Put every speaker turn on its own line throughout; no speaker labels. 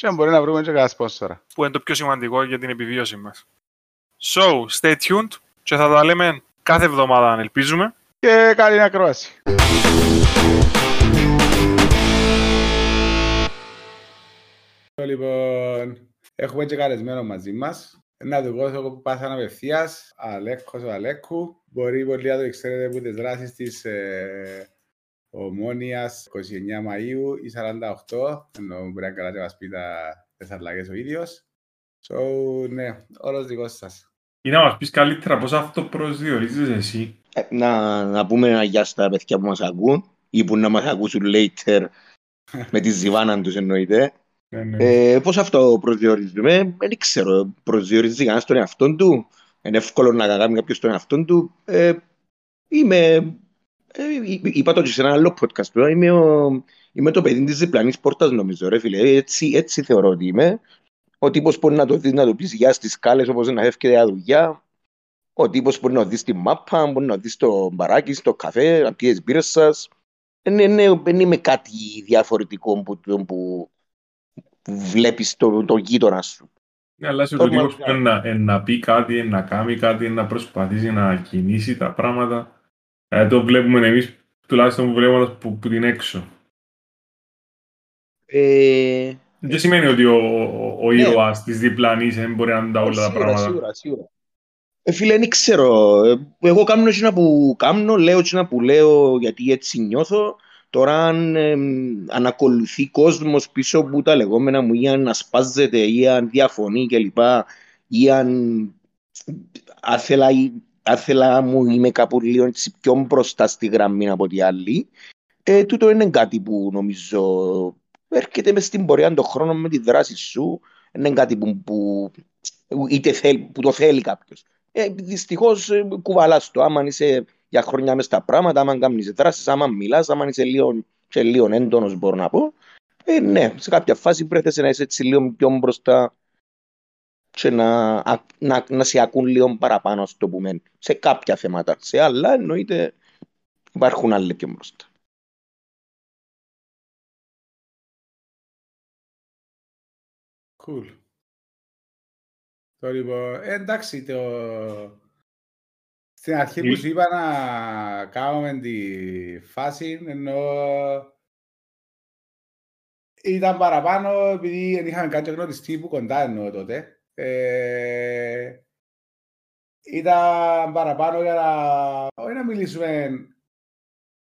Και αν μπορεί να βρούμε και κανένα σπόνσορα.
Που είναι το πιο σημαντικό για την επιβίωση μας. So, stay tuned και θα τα λέμε κάθε εβδομάδα αν ελπίζουμε.
Και καλή ακρόαση. Λοιπόν, έχουμε και καλεσμένο μαζί μας. Να του πω εγώ που πάθανε απευθείας, Αλέκος ο Αλέκου. Μπορεί πολύ να το ξέρετε από τις δράσεις της ε, Ομόνιας 29 Μαΐου ή 48, ενώ μπορεί να καλά και μας πει τις αλλαγές ο ίδιος. So, ναι, όλος δικός σας.
Ή να μας πεις καλύτερα πώς αυτό προσδιορίζεις εσύ;
Ε, να, να πούμε ένα γεια στα παιδιά που μας ακούν ή που να μας ακούσουν later με τη ζιβάνα τους εννοείται.
Ναι, ναι.
Ε, πώς αυτό προσδιορίζουμε, δεν ξέρω. Προσδιορίζει κανένας τον εαυτό του; Είναι εύκολο να κάνει κάποιος τον εαυτό του; Ε, είμαι, ε, είπα το και σε ένα άλλο podcast, τώρα, είμαι, ο, είμαι το παιδί της διπλανής πόρτας νομίζω ρε φίλε. Έτσι, έτσι θεωρώ ότι είμαι. Ο τύπος μπορεί να το δεις, να το πεις γεια στις σκάλες όπως να φεύγει για δουλειά. Ο τύπος μπορεί να δεις τη μάπα, μπορεί να δεις το μπαράκι, στο καφέ, να πιέσεις μπύρες σας. Δεν είναι, δεν είμαι κάτι διαφορετικό που, που, που βλέπεις το, το γείτονα σου.
Ναι, αλλά είσαι
Το
το τύπος
μάθημα.
που είναι να, είναι να πει κάτι, είναι να κάνει κάτι, είναι να προσπαθήσει να κινήσει τα πράγματα. Ε, το βλέπουμε εμείς, τουλάχιστον βλέποντας που, που την έξω.
Ε,
Δεν σημαίνει ότι ο, ο, ο
Ναι.
ήρωας της διπλανής δεν μπορεί να είναι τα όλα τα
σίγουρα,
πράγματα.
Σίγουρα, σίγουρα. Ε, φίλε, δεν ξέρω. Ε, Εγώ κάνω εκείνα που κάνω, λέω εκείνα που λέω γιατί έτσι νιώθω. Τώρα αν ε, αν ακολουθεί κόσμος πίσω από τα λεγόμενα μου ή αν ασπάζεται ή αν διαφωνεί κλπ. Ή αν άθελα, ή- άθελα μου είμαι κάπου λίγο έτσι πιο μπροστά στη γραμμή από τη άλλη. Ε, τούτο είναι κάτι που νομίζω έρχεται μες στην πορεία των χρόνων με τη δράση σου. Είναι κάτι που, που, είτε θέλει, που το θέλει κάποιος. Ε, Δυστυχώς κουβαλάς το. Άμα είσαι για χρόνια μες στα πράγματα, άμα κάνεις δράσεις, άμα μιλάς, άμα είσαι λίγο, και λίγο έντονος, μπορώ να πω. Ε, ναι, σε κάποια φάση πρέπει να είσαι έτσι λίγο πιο μπροστά και να, α- να, να σε ακούν λίγο παραπάνω, στο το πούμε, σε κάποια θέματα. Σε άλλα, εννοείται, υπάρχουν άλλοι πιο μπροστά.
Cool. Το λοιπόν, ε, εντάξει, το... στην αρχή που
Ή-
σου είπα να κάνουμε τη φάση, ενώ ήταν παραπάνω επειδή δεν είχαμε κάτι γνωριστεί που κοντά εννοώ τότε. Ε, ήταν παραπάνω για να, όχι να μιλήσουμε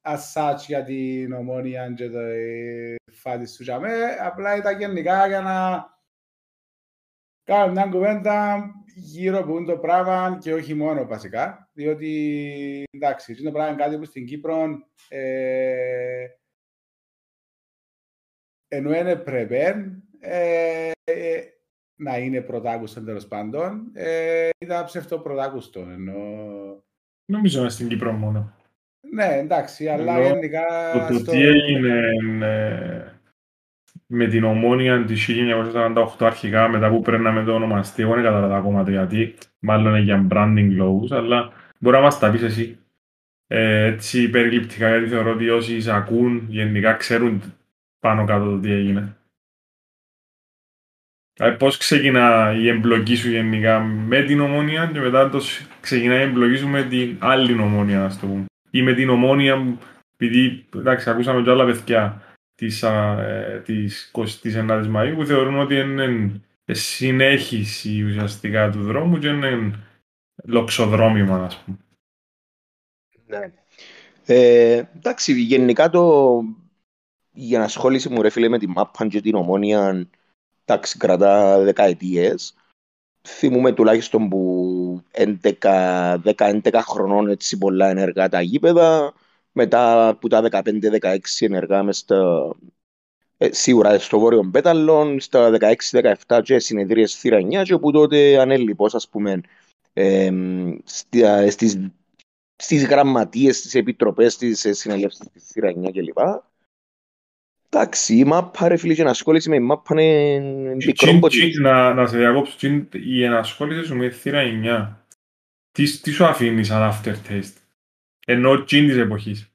as such για την ομόνια και το ε, φάτης σου για μέ, απλά ήταν γενικά για να κάνουμε μια κουβέντα γύρω από αυτό το πράγμα και όχι μόνο βασικά, διότι εντάξει, αυτό το πράγμα είναι κάτι που στην Κύπρο ε, ενώ είναι πρεπέν ε, ε, να είναι πρωτάκουστο τέλο πάντων, ε, ήταν ψευτοπρωτάκουστο ενώ
Νομίζω είναι στην Κύπρο μόνο.
ναι, εντάξει, αλλά
Ενώ
γενικά
Το, το
στο...
τι έγινε ε, με την ομόνια της 1948 αρχικά μετά που παίρναμε το ονομαστή, εγώ δεν κατάλαβα ακόμα το γιατί, μάλλον είναι για branding λόγους, αλλά μπορεί να μας τα πεις εσύ ε, έτσι περιληπτικά γιατί θεωρώ ότι όσοι σε ακούν γενικά ξέρουν πάνω κάτω το τι έγινε. Δηλαδή πώς ξεκινά η εμπλοκή σου γενικά με την ομόνια και μετά το σ- ξεκινάει η εμπλοκή σου με την άλλη ομόνια, να το πούμε. Ή με την ομόνια, επειδή εντάξει, ακούσαμε και άλλα παιδιά της, α, ε, της 29ης Μαΐου που θεωρούν ότι είναι ε, συνέχιση ουσιαστικά του δρόμου και είναι λοξοδρόμημα, ας πούμε.
Ναι. Ε, εντάξει, γενικά το η ενασχόληση μου ρε φίλε με τη μάπα και την ομόνια εντάξει, κρατά δεκαετίες. Θυμούμε τουλάχιστον που 10-11 χρονών έτσι πολλά ενεργά τα γήπεδα, μετά που τα 15-16 ενεργά μες στα, Ε, σίγουρα στο Βόρειο Πέταλο, στα 16-17 και συνεδρίες θύρα 9 και όπου τότε ανέλειπος ας πούμε ε, στις, στις γραμματείες, στις επιτροπές, στις συνελεύσεις της θύρα 9 κλπ. Εντάξει, η μάπα ρε φίλε και ενασχόληση με η μάπα είναι μικρό ποτήρι.
Να, να σε διακόψω, η ενασχόληση σου με θύρα 9, τι, τι σου αφήνει σαν aftertaste, ενώ τσιν της εποχής.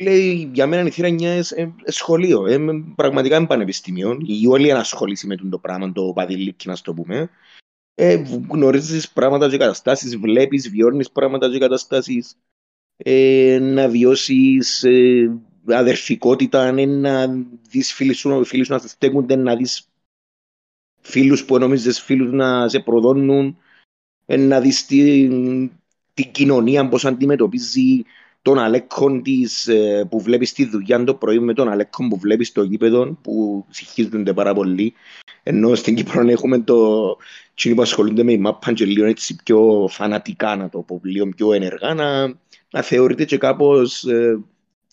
Λέει, για μένα η θύρα 9 είναι σχολείο, ε, πραγματικά είναι πανεπιστήμιο. Η όλη ενασχόληση με το πράγμα, το παδιλίκι να το πούμε. Ε, γνωρίζεις πράγματα και καταστάσεις, βλέπεις, βιώνεις πράγματα και καταστάσεις. Ε, να βιώσεις ε, αδερφικότητα, να δεις φίλους σου, φίλους να σε στέκονται, να δεις φίλους που νομίζεις φίλους να σε προδώνουν, να δεις την, την κοινωνία πώς αντιμετωπίζει τον Αλέκον της, που βλέπεις τη δουλειά το πρωί με τον Αλέκον που βλέπεις στο γήπεδο που συγχύζονται πάρα πολύ. Ενώ στην Κύπρο έχουμε το κοινό που ασχολούνται με η μάπα και λίγο έτσι πιο φανατικά να το πω, λίγο πιο ενεργά να, να θεωρείται και κάπως ε,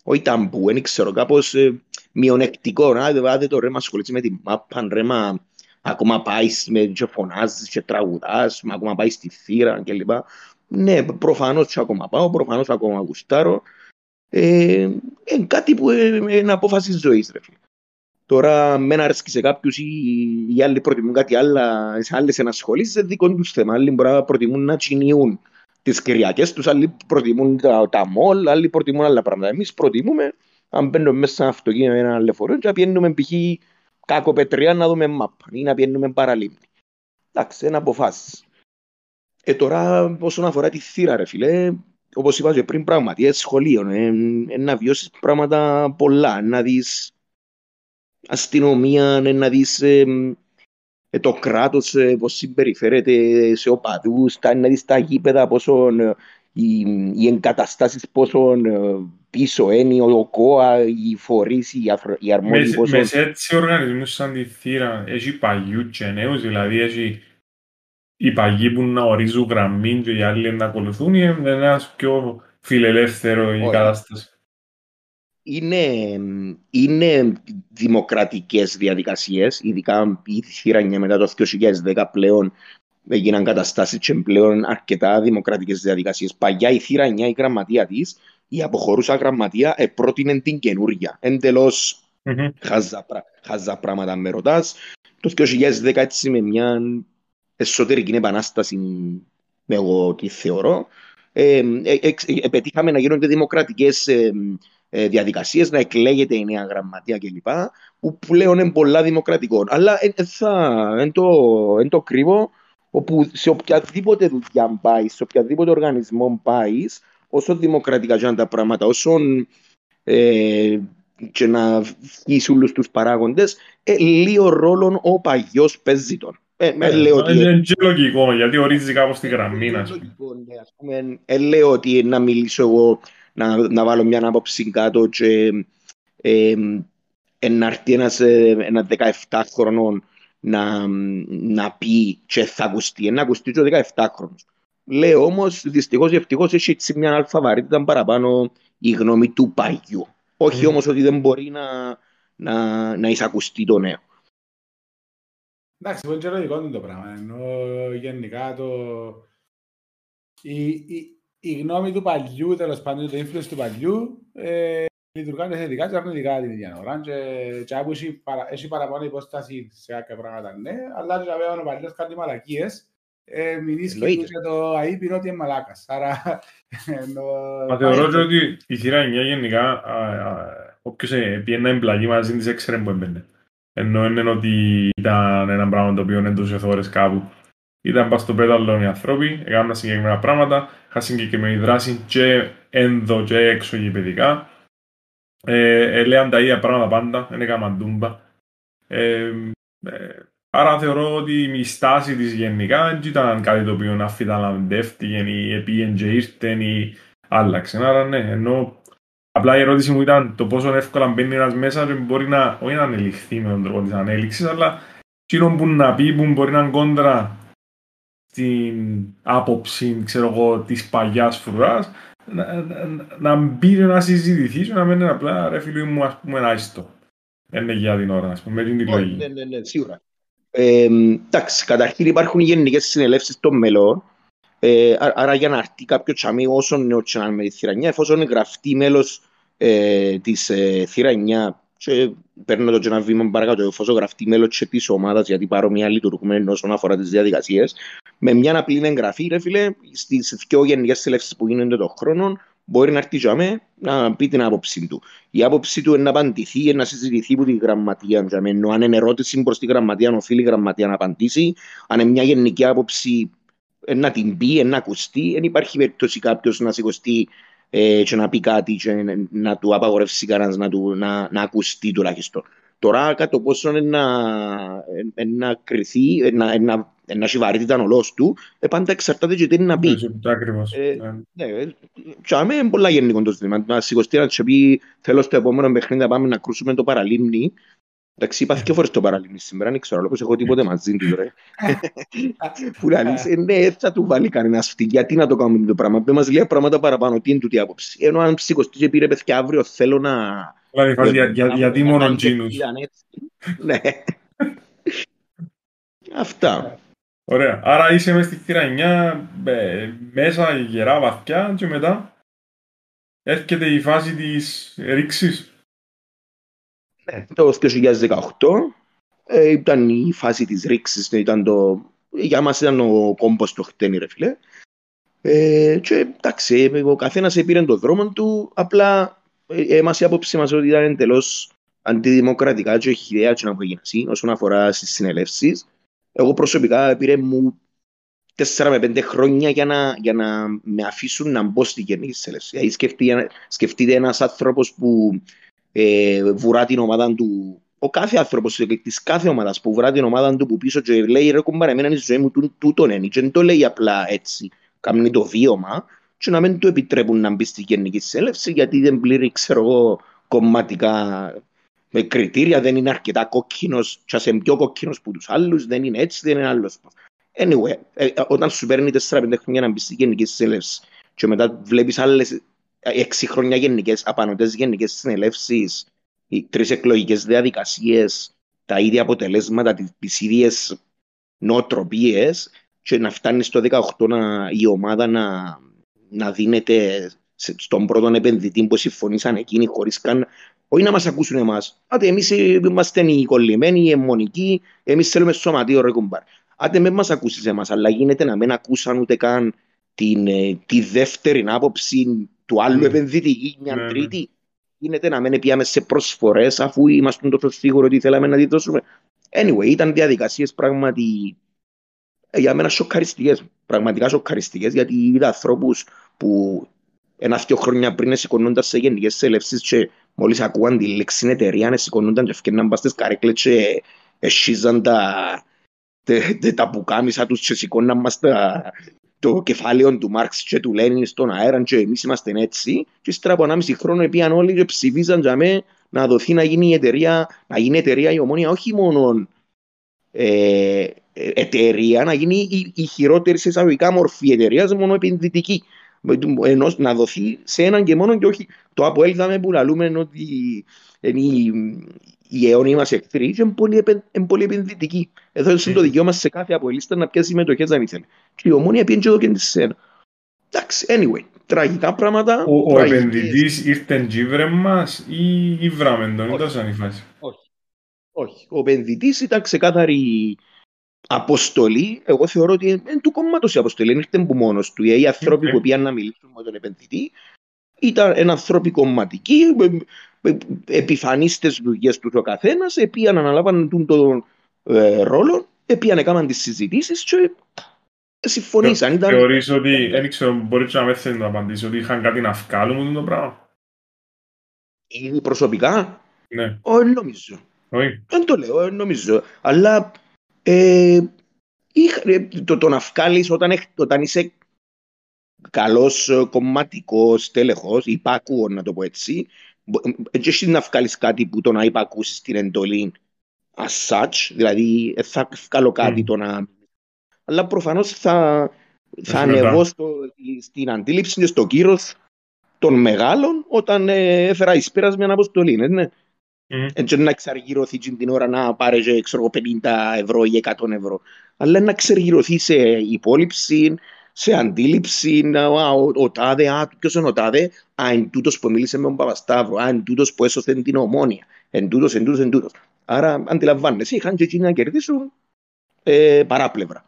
όχι ταμπού, δεν ξέρω, κάπως ε, μειονεκτικό. Να δείτε το ρέμα ασχολείται με τη μάπα, ρέμα ακόμα πάεις με και φωνάζεις και τραγουδάς, ακόμα πάεις στη θύρα κλπ. Ναι, προφανώς και ακόμα πάω, προφανώς ακόμα γουστάρω. Ε, είναι κάτι που είναι απόφαση ζωής, ρε φίλε. Τώρα, με αρέσκει σε κάποιους ή οι άλλοι προτιμούν κάτι άλλο, σε άλλες ενασχολήσεις, είναι δικό τους θέμα. Άλλοι μπορεί να προτιμούν να τσινιούν τις Κυριακές τους, άλλοι προτιμούν τα, τα μόλ, άλλοι προτιμούν άλλα πράγματα. Εμείς προτιμούμε, αν μπαίνουμε μέσα σε ένα αυτοκίνητο ή ένα λεωφορείο, και να πιένουμε π.χ. κακοπετριά να δούμε μάπα ή να πιένουμε παραλίμνη. Εντάξει, είναι αποφάσεις. Ε, τώρα, όσον αφορά τη θύρα, ρε φίλε, όπως είπα και πριν, πράγματι, έτσι σχολείο, ε, ε, να βιώσεις πράγματα πολλά, να δεις αστυνομία, ε, να δεις ε, ε, το κράτος ε, πώς συμπεριφέρεται σε οπαδούς, να δεις τα γήπεδα, πόσο οι, οι εγκαταστάσεις, πόσο πίσω είναι ο ΚΟΑ, οι φορείς, οι αρμόδιοι.
Με, μες έτσι οργανισμούς σαν τη θύρα, έχει παγιού και νέους, δηλαδή έχει οι παγιοί που να ορίζουν γραμμή και οι άλλοι να ακολουθούν ή είναι ένας πιο φιλελεύθερο η κατάσταση.
Είναι, είναι δημοκρατικές διαδικασίες, ειδικά η θύρανια μετά το 2010 πλέον έγιναν καταστάσεις και πλέον αρκετά δημοκρατικές διαδικασίες. Παγιά η θύρα 9 η γραμματεία της, η αποχωρούσα γραμματεία ε, πρότεινε την καινούργια. Εντελώς mm-hmm. χαζά, χαζά πράγματα με ρωτάς. Το 2010 έτσι με μια εσωτερική επανάσταση, εγώ τη θεωρώ. Ε, ε, ε, πετύχαμε να γίνονται δημοκρατικέ ε, διαδικασίες, να εκλέγεται η νέα γραμματεία κλπ. που πλέον είναι πολλά δημοκρατικό. Αλλά είναι το, το κρύβο όπου σε οποιαδήποτε δουλειά πάει, σε οποιαδήποτε οργανισμό πάει, όσο δημοκρατικά γίνονται τα πράγματα, όσο ε, και να βγει όλους τους παράγοντες, ε, λίγο ρόλο ο παγιός παίζει τον.
Ε, ε, λέω ότι... Είναι και λογικό, γιατί ορίζει κάπως τη γραμμή, να
πούμε. Ε, λέω ότι να μιλήσω εγώ, να, να βάλω μια άποψη κάτω και ε, να έρθει ένας, ένα 17 χρονών να, να πει και θα ακουστεί, να ακουστεί και ο 17 χρόνος. Λέω όμως, δυστυχώς ή ευτυχώς έχει έτσι μια αλφαβαρότητα παραπάνω η γνώμη του παγιού. Όχι mm. όμως ότι δεν μπορεί να, να, να εισακουστεί το νέο.
Εντάξει, πολύ λογικό το πράγμα. Ενώ γενικά το... Η, η, η γνώμη του παλιού, τέλος πάντων, το influence του παλιού, ε, λειτουργάνε θετικά και αρνητικά την ίδια ώρα. Και, και άκου έχει, παρα, έχει παραπάνω υπόσταση σε κάποια πράγματα, ναι, αλλά και βέβαια ο παλιός κάνει μαλακίες, ε, μην ίσκει και το ΑΕΠ είναι ότι είναι μαλάκας. Άρα,
ενώ... Μα θεωρώ ότι η σειρά 9 γενικά, όποιος πιένει να εμπλαγεί μαζί της έξερε που έμπαινε. Ενώ είναι ότι ήταν ένα πράγμα το οποίο έντωσε ώρες κάπου. Ήταν πας στο πέταλο οι ανθρώποι, έκαναν συγκεκριμένα πράγματα, είχαν συγκεκριμένη δράση και ένδο και έξω παιδικά. Ε, έλεγαν τα ίδια πράγματα πάντα, δεν έκαναν τούμπα. Ε, ε, άρα θεωρώ ότι η στάση της γενικά δεν ήταν κάτι το οποίο αφιταλαντεύτηκε ή επίεν και ήρθε ή άλλαξε. Άρα ναι, ενώ Απλά η ερώτηση μου ήταν το πόσο εύκολα μπαίνει ένας μέσα και μπορεί να, όχι να ανελιχθεί με τον τρόπο της ανέλυξης, αλλά εκείνο που να πει που μπορεί να είναι κόντρα στην άποψη, ξέρω εγώ, της παγιάς φρουράς, να, να, να μπει και να συζητηθεί και να μένει απλά ρε φίλοι μου ας πούμε άιστο. Δεν είναι για την ώρα, ας πούμε, με την τη
Όχι,
λογική.
Ναι, ναι, ναι, σίγουρα. Ε, εντάξει, καταρχήν υπάρχουν γενικές συνελεύσεις των μελών. Ε, α- άρα για να έρθει κάποιο τσαμί όσο νέο και να είναι με τη θύρα 9, εφόσον γραφτεί μέλος ε, της ε, θύρα 9 και παίρνω το και ένα βήμα παρακάτω, εφόσον γραφτεί μέλος και της ομάδας, γιατί παρόμοια λειτουργούμε όσον αφορά τις διαδικασίες, με μια απλή εγγραφή, ρε φίλε, στις δύο γενικές συνελεύσεις που γίνονται τον χρόνο, μπορεί να έρθει τζαμέ να πει την άποψη του. Η άποψη του είναι να απαντηθεί, είναι να συζητηθεί από τη γραμματεία. τζαμέ. Ενώ αν είναι ερώτηση προς τη γραμματεία, οφείλει η γραμματεία να απαντήσει. Αν είναι μια γενική άποψη, ε, να την πει, ε, να ακουστεί. Δεν υπάρχει περίπτωση κάποιος να σηκωστεί ε, και να πει κάτι και να του απαγορεύσει κανένας να, του- να, να ακουστεί τουλάχιστον. Τώρα, κατά πόσο είναι να, ε, ε, να κρυθεί, ε, να, ε, να, ε, να έχει βαρύτητα ο λόγος του, ε, πάντα εξαρτάται και τι είναι να πει.
Ναι, Ακριβώς.
Ε,
Ναι.
Ναι, ε, και είναι πολλά γενικό το ζήτημα. Να σηκωστεί να του πει θέλω στο επόμενο παιχνίδι να πάμε να κρούσουμε το παραλίμνη. Εντάξει, είπα δύο φορές το παραλίμνη σήμερα, δεν ξέρω, όπως έχω τίποτε μαζί του ρε. Που να λύσει, ε, ναι, έτσι θα του βάλει κανένας αυτή. Γιατί να το κάνουμε το πράγμα. Δεν μας λέει πράγματα παραπάνω, τι είναι τούτη η άποψη. Ενώ αν σηκωστεί και πήρε παιδιά αύριο θέλω να...
Δηλαδή, φάση, για- για- γιατί
να
μόνο
κάνει
τζίνους.
ήταν έτσι. Ναι. Αυτά.
Ωραία. Άρα είσαι μες στη θύρα 9, ε, μέσα γερά βαθιά και μετά έρχεται η φάση της ρήξης.
Ναι, το 2018 ε, ήταν η φάση της ρήξης, ήταν το, για μας ήταν ο κόμπος το χτένι ρε φίλε. Ε, και εντάξει, ο καθένας πήρε τον δρόμο του, απλά ε, εμάς η άποψη μας ότι ήταν εντελώς αντιδημοκρατικά και έχει ιδέα και να γίνει εσύ, όσον αφορά στις συνελεύσεις. Εγώ προσωπικά πήρε μου 4 με 5 χρόνια για να, για να με αφήσουν να μπω στη γενική συνέλευση. Δηλαδή σκεφτείτε, σκεφτείτε ένας άνθρωπος που ε, βουρά την ομάδα του. Ο κάθε άνθρωπος τη κάθε ομάδας που βουρά την ομάδα του που πίσω και λέει ρε κουμπάρε, εμένα η ζωή μου τού- τούτον είναι. Και δεν το λέει απλά έτσι. Κάνει το βίωμα και να μην του επιτρέπουν να μπει στη γενική συνέλευση γιατί δεν πλήρει, ξέρω εγώ, κομματικά με κριτήρια, δεν είναι αρκετά κόκκινος, και σε πιο κόκκινος που τους άλλους, δεν είναι έτσι, δεν είναι άλλος. Anyway, ε, όταν σου παίρνει 4-5 χρόνια να μπεις στη γενική συνέλευση και μετά βλέπεις άλλες έξι χρόνια γενικές, απανωτές γενικές συνελεύσεις, οι τρεις εκλογικές διαδικασίες, τα ίδια αποτελέσματα, τις, τις ίδιες νοοτροπίες και να φτάνεις στο 18 να, η ομάδα να, να δίνεται σε- στον πρώτο επενδυτή που συμφωνήσαν εκείνοι χωρίς καν όχι να μας ακούσουν εμάς. Άτε εμείς είμαστε οι κολλημένοι, οι αιμονικοί, εμείς θέλουμε σωματείο ρε κουμπάρ. Άτε με μας ακούσεις εμάς, αλλά γίνεται να μην ακούσαν ούτε καν την, ε, τη δεύτερη άποψη του άλλου
Ναι.
επενδυτή ή μια
Ναι, ναι.
τρίτη. Γίνεται να μην πήγαμε σε προσφορές αφού είμαστε τόσο σίγουροι ότι θέλαμε να τη δώσουμε. Anyway, ήταν διαδικασίες πράγματι ε, για μένα σοκαριστικές, πραγματικά σοκαριστικές, γιατί είδα ανθρώπους που ένα-δυο χρόνια πριν σηκωνούνταν σε γενικές ελεύσεις και μόλις ακούαν τη λέξη εταιρεία, σηκωνούνταν και ευκαιρναν πας στις καρέκλες και εσχίζαν τα, τε- τε- τα πουκάμισα τους και σηκώναν μας τα, το κεφάλαιο του Μάρξ και του Λένιν στον αέρα και εμείς είμαστε έτσι και ύστερα από 1,5 χρόνο πήγαν όλοι και ψηφίζαν για μέ να δοθεί να γίνει η εταιρεία, να γίνει εταιρεία η ομόνια όχι μόνο ε, εταιρεία, να γίνει η, η χειρότερη σε εισαγωγικά μορφή εταιρείας, μόνο επενδυτική. Ενός, να δοθεί σε έναν και μόνο και όχι το από έλθαμε που λαλούμε ότι είναι οι, οι αιώνιοι μας εχθροί και είναι πολύ, επεν- είναι πολύ επενδυτικοί. Εδώ είναι το δικαίωμα σε κάθε αποελίστα να πιάσει συμμετοχές αν ήθελε. Και η ομόνια πήγαινε και εδώ και της σένα. Εντάξει, anyway, τραγικά πράγματα.
Ο, ο
τραγικές.
επενδυτής ήρθε τζίβρε μας ή ήβραμε τον,
Όχι.
ήταν σαν η φάση;
Όχι. Όχι. Ο επενδυτής ήταν ξεκάθαρη αποστολή. Εγώ θεωρώ ότι είναι του κόμματο η αποστολή. Δεν ήρθε που μόνος του. Οι άνθρωποι
Οκ.
που πήγαν να μιλήσουν με τον επενδυτή ήταν ένα άνθρωποι κομματικοί, επιφανείς στι δουλειές τους ο καθένας, επίαν αναλάβαν τον, τον ε, ρόλο, επίαν έκαναν τις συζητήσεις και συμφωνήσαν. Ήταν...
Θεωρείς ότι, δεν ξέρω, μπορείς να με θέλει να απαντήσει, ότι είχαν κάτι να βγάλουν το πράγμα;
Ήδη προσωπικά,
Ναι,
όχι νομίζω.
όχι.
Δεν το λέω, ε, νομίζω. Αλλά ε, είχα- ε, το, το να βγάλεις όταν, έχ- όταν είσαι καλός ε, κομματικός τέλεχος, υπάκουο να το πω έτσι, μπο- ε, έτσι έχεις να βγάλεις κάτι που το να υπακούσεις την εντολή as such, δηλαδή ε, θα βγάλω κάτι
Μμ.
το να... Αλλά προφανώς θα, θα
Έχει μετά.
ανεβώ στο, στην αντίληψη και στο κύρος των μεγάλων όταν ε, έφερα εις πέρας μια αποστολή. Ναι, ναι.
Μμμ.
Έτσι να εξαργυρωθεί την την ώρα να πάρει και, ξέρω, εγώ, 50 ευρώ ή 100 ευρώ. Αλλά να εξαργυρωθεί σε υπόλοιψη, σε αντίληψη, να, α, ο, ο τάδε, α, ποιος είναι ο τάδε, α, εν τούτος που μίλησε με τον Παπασταύρο, α, εν τούτος που έσωσε την ομόνια, εν τούτος, εν τούτος, εν τούτος. Άρα αντιλαμβάνεσαι, είχαν και εκείνοι να κερδίσουν ε, παράπλευρα.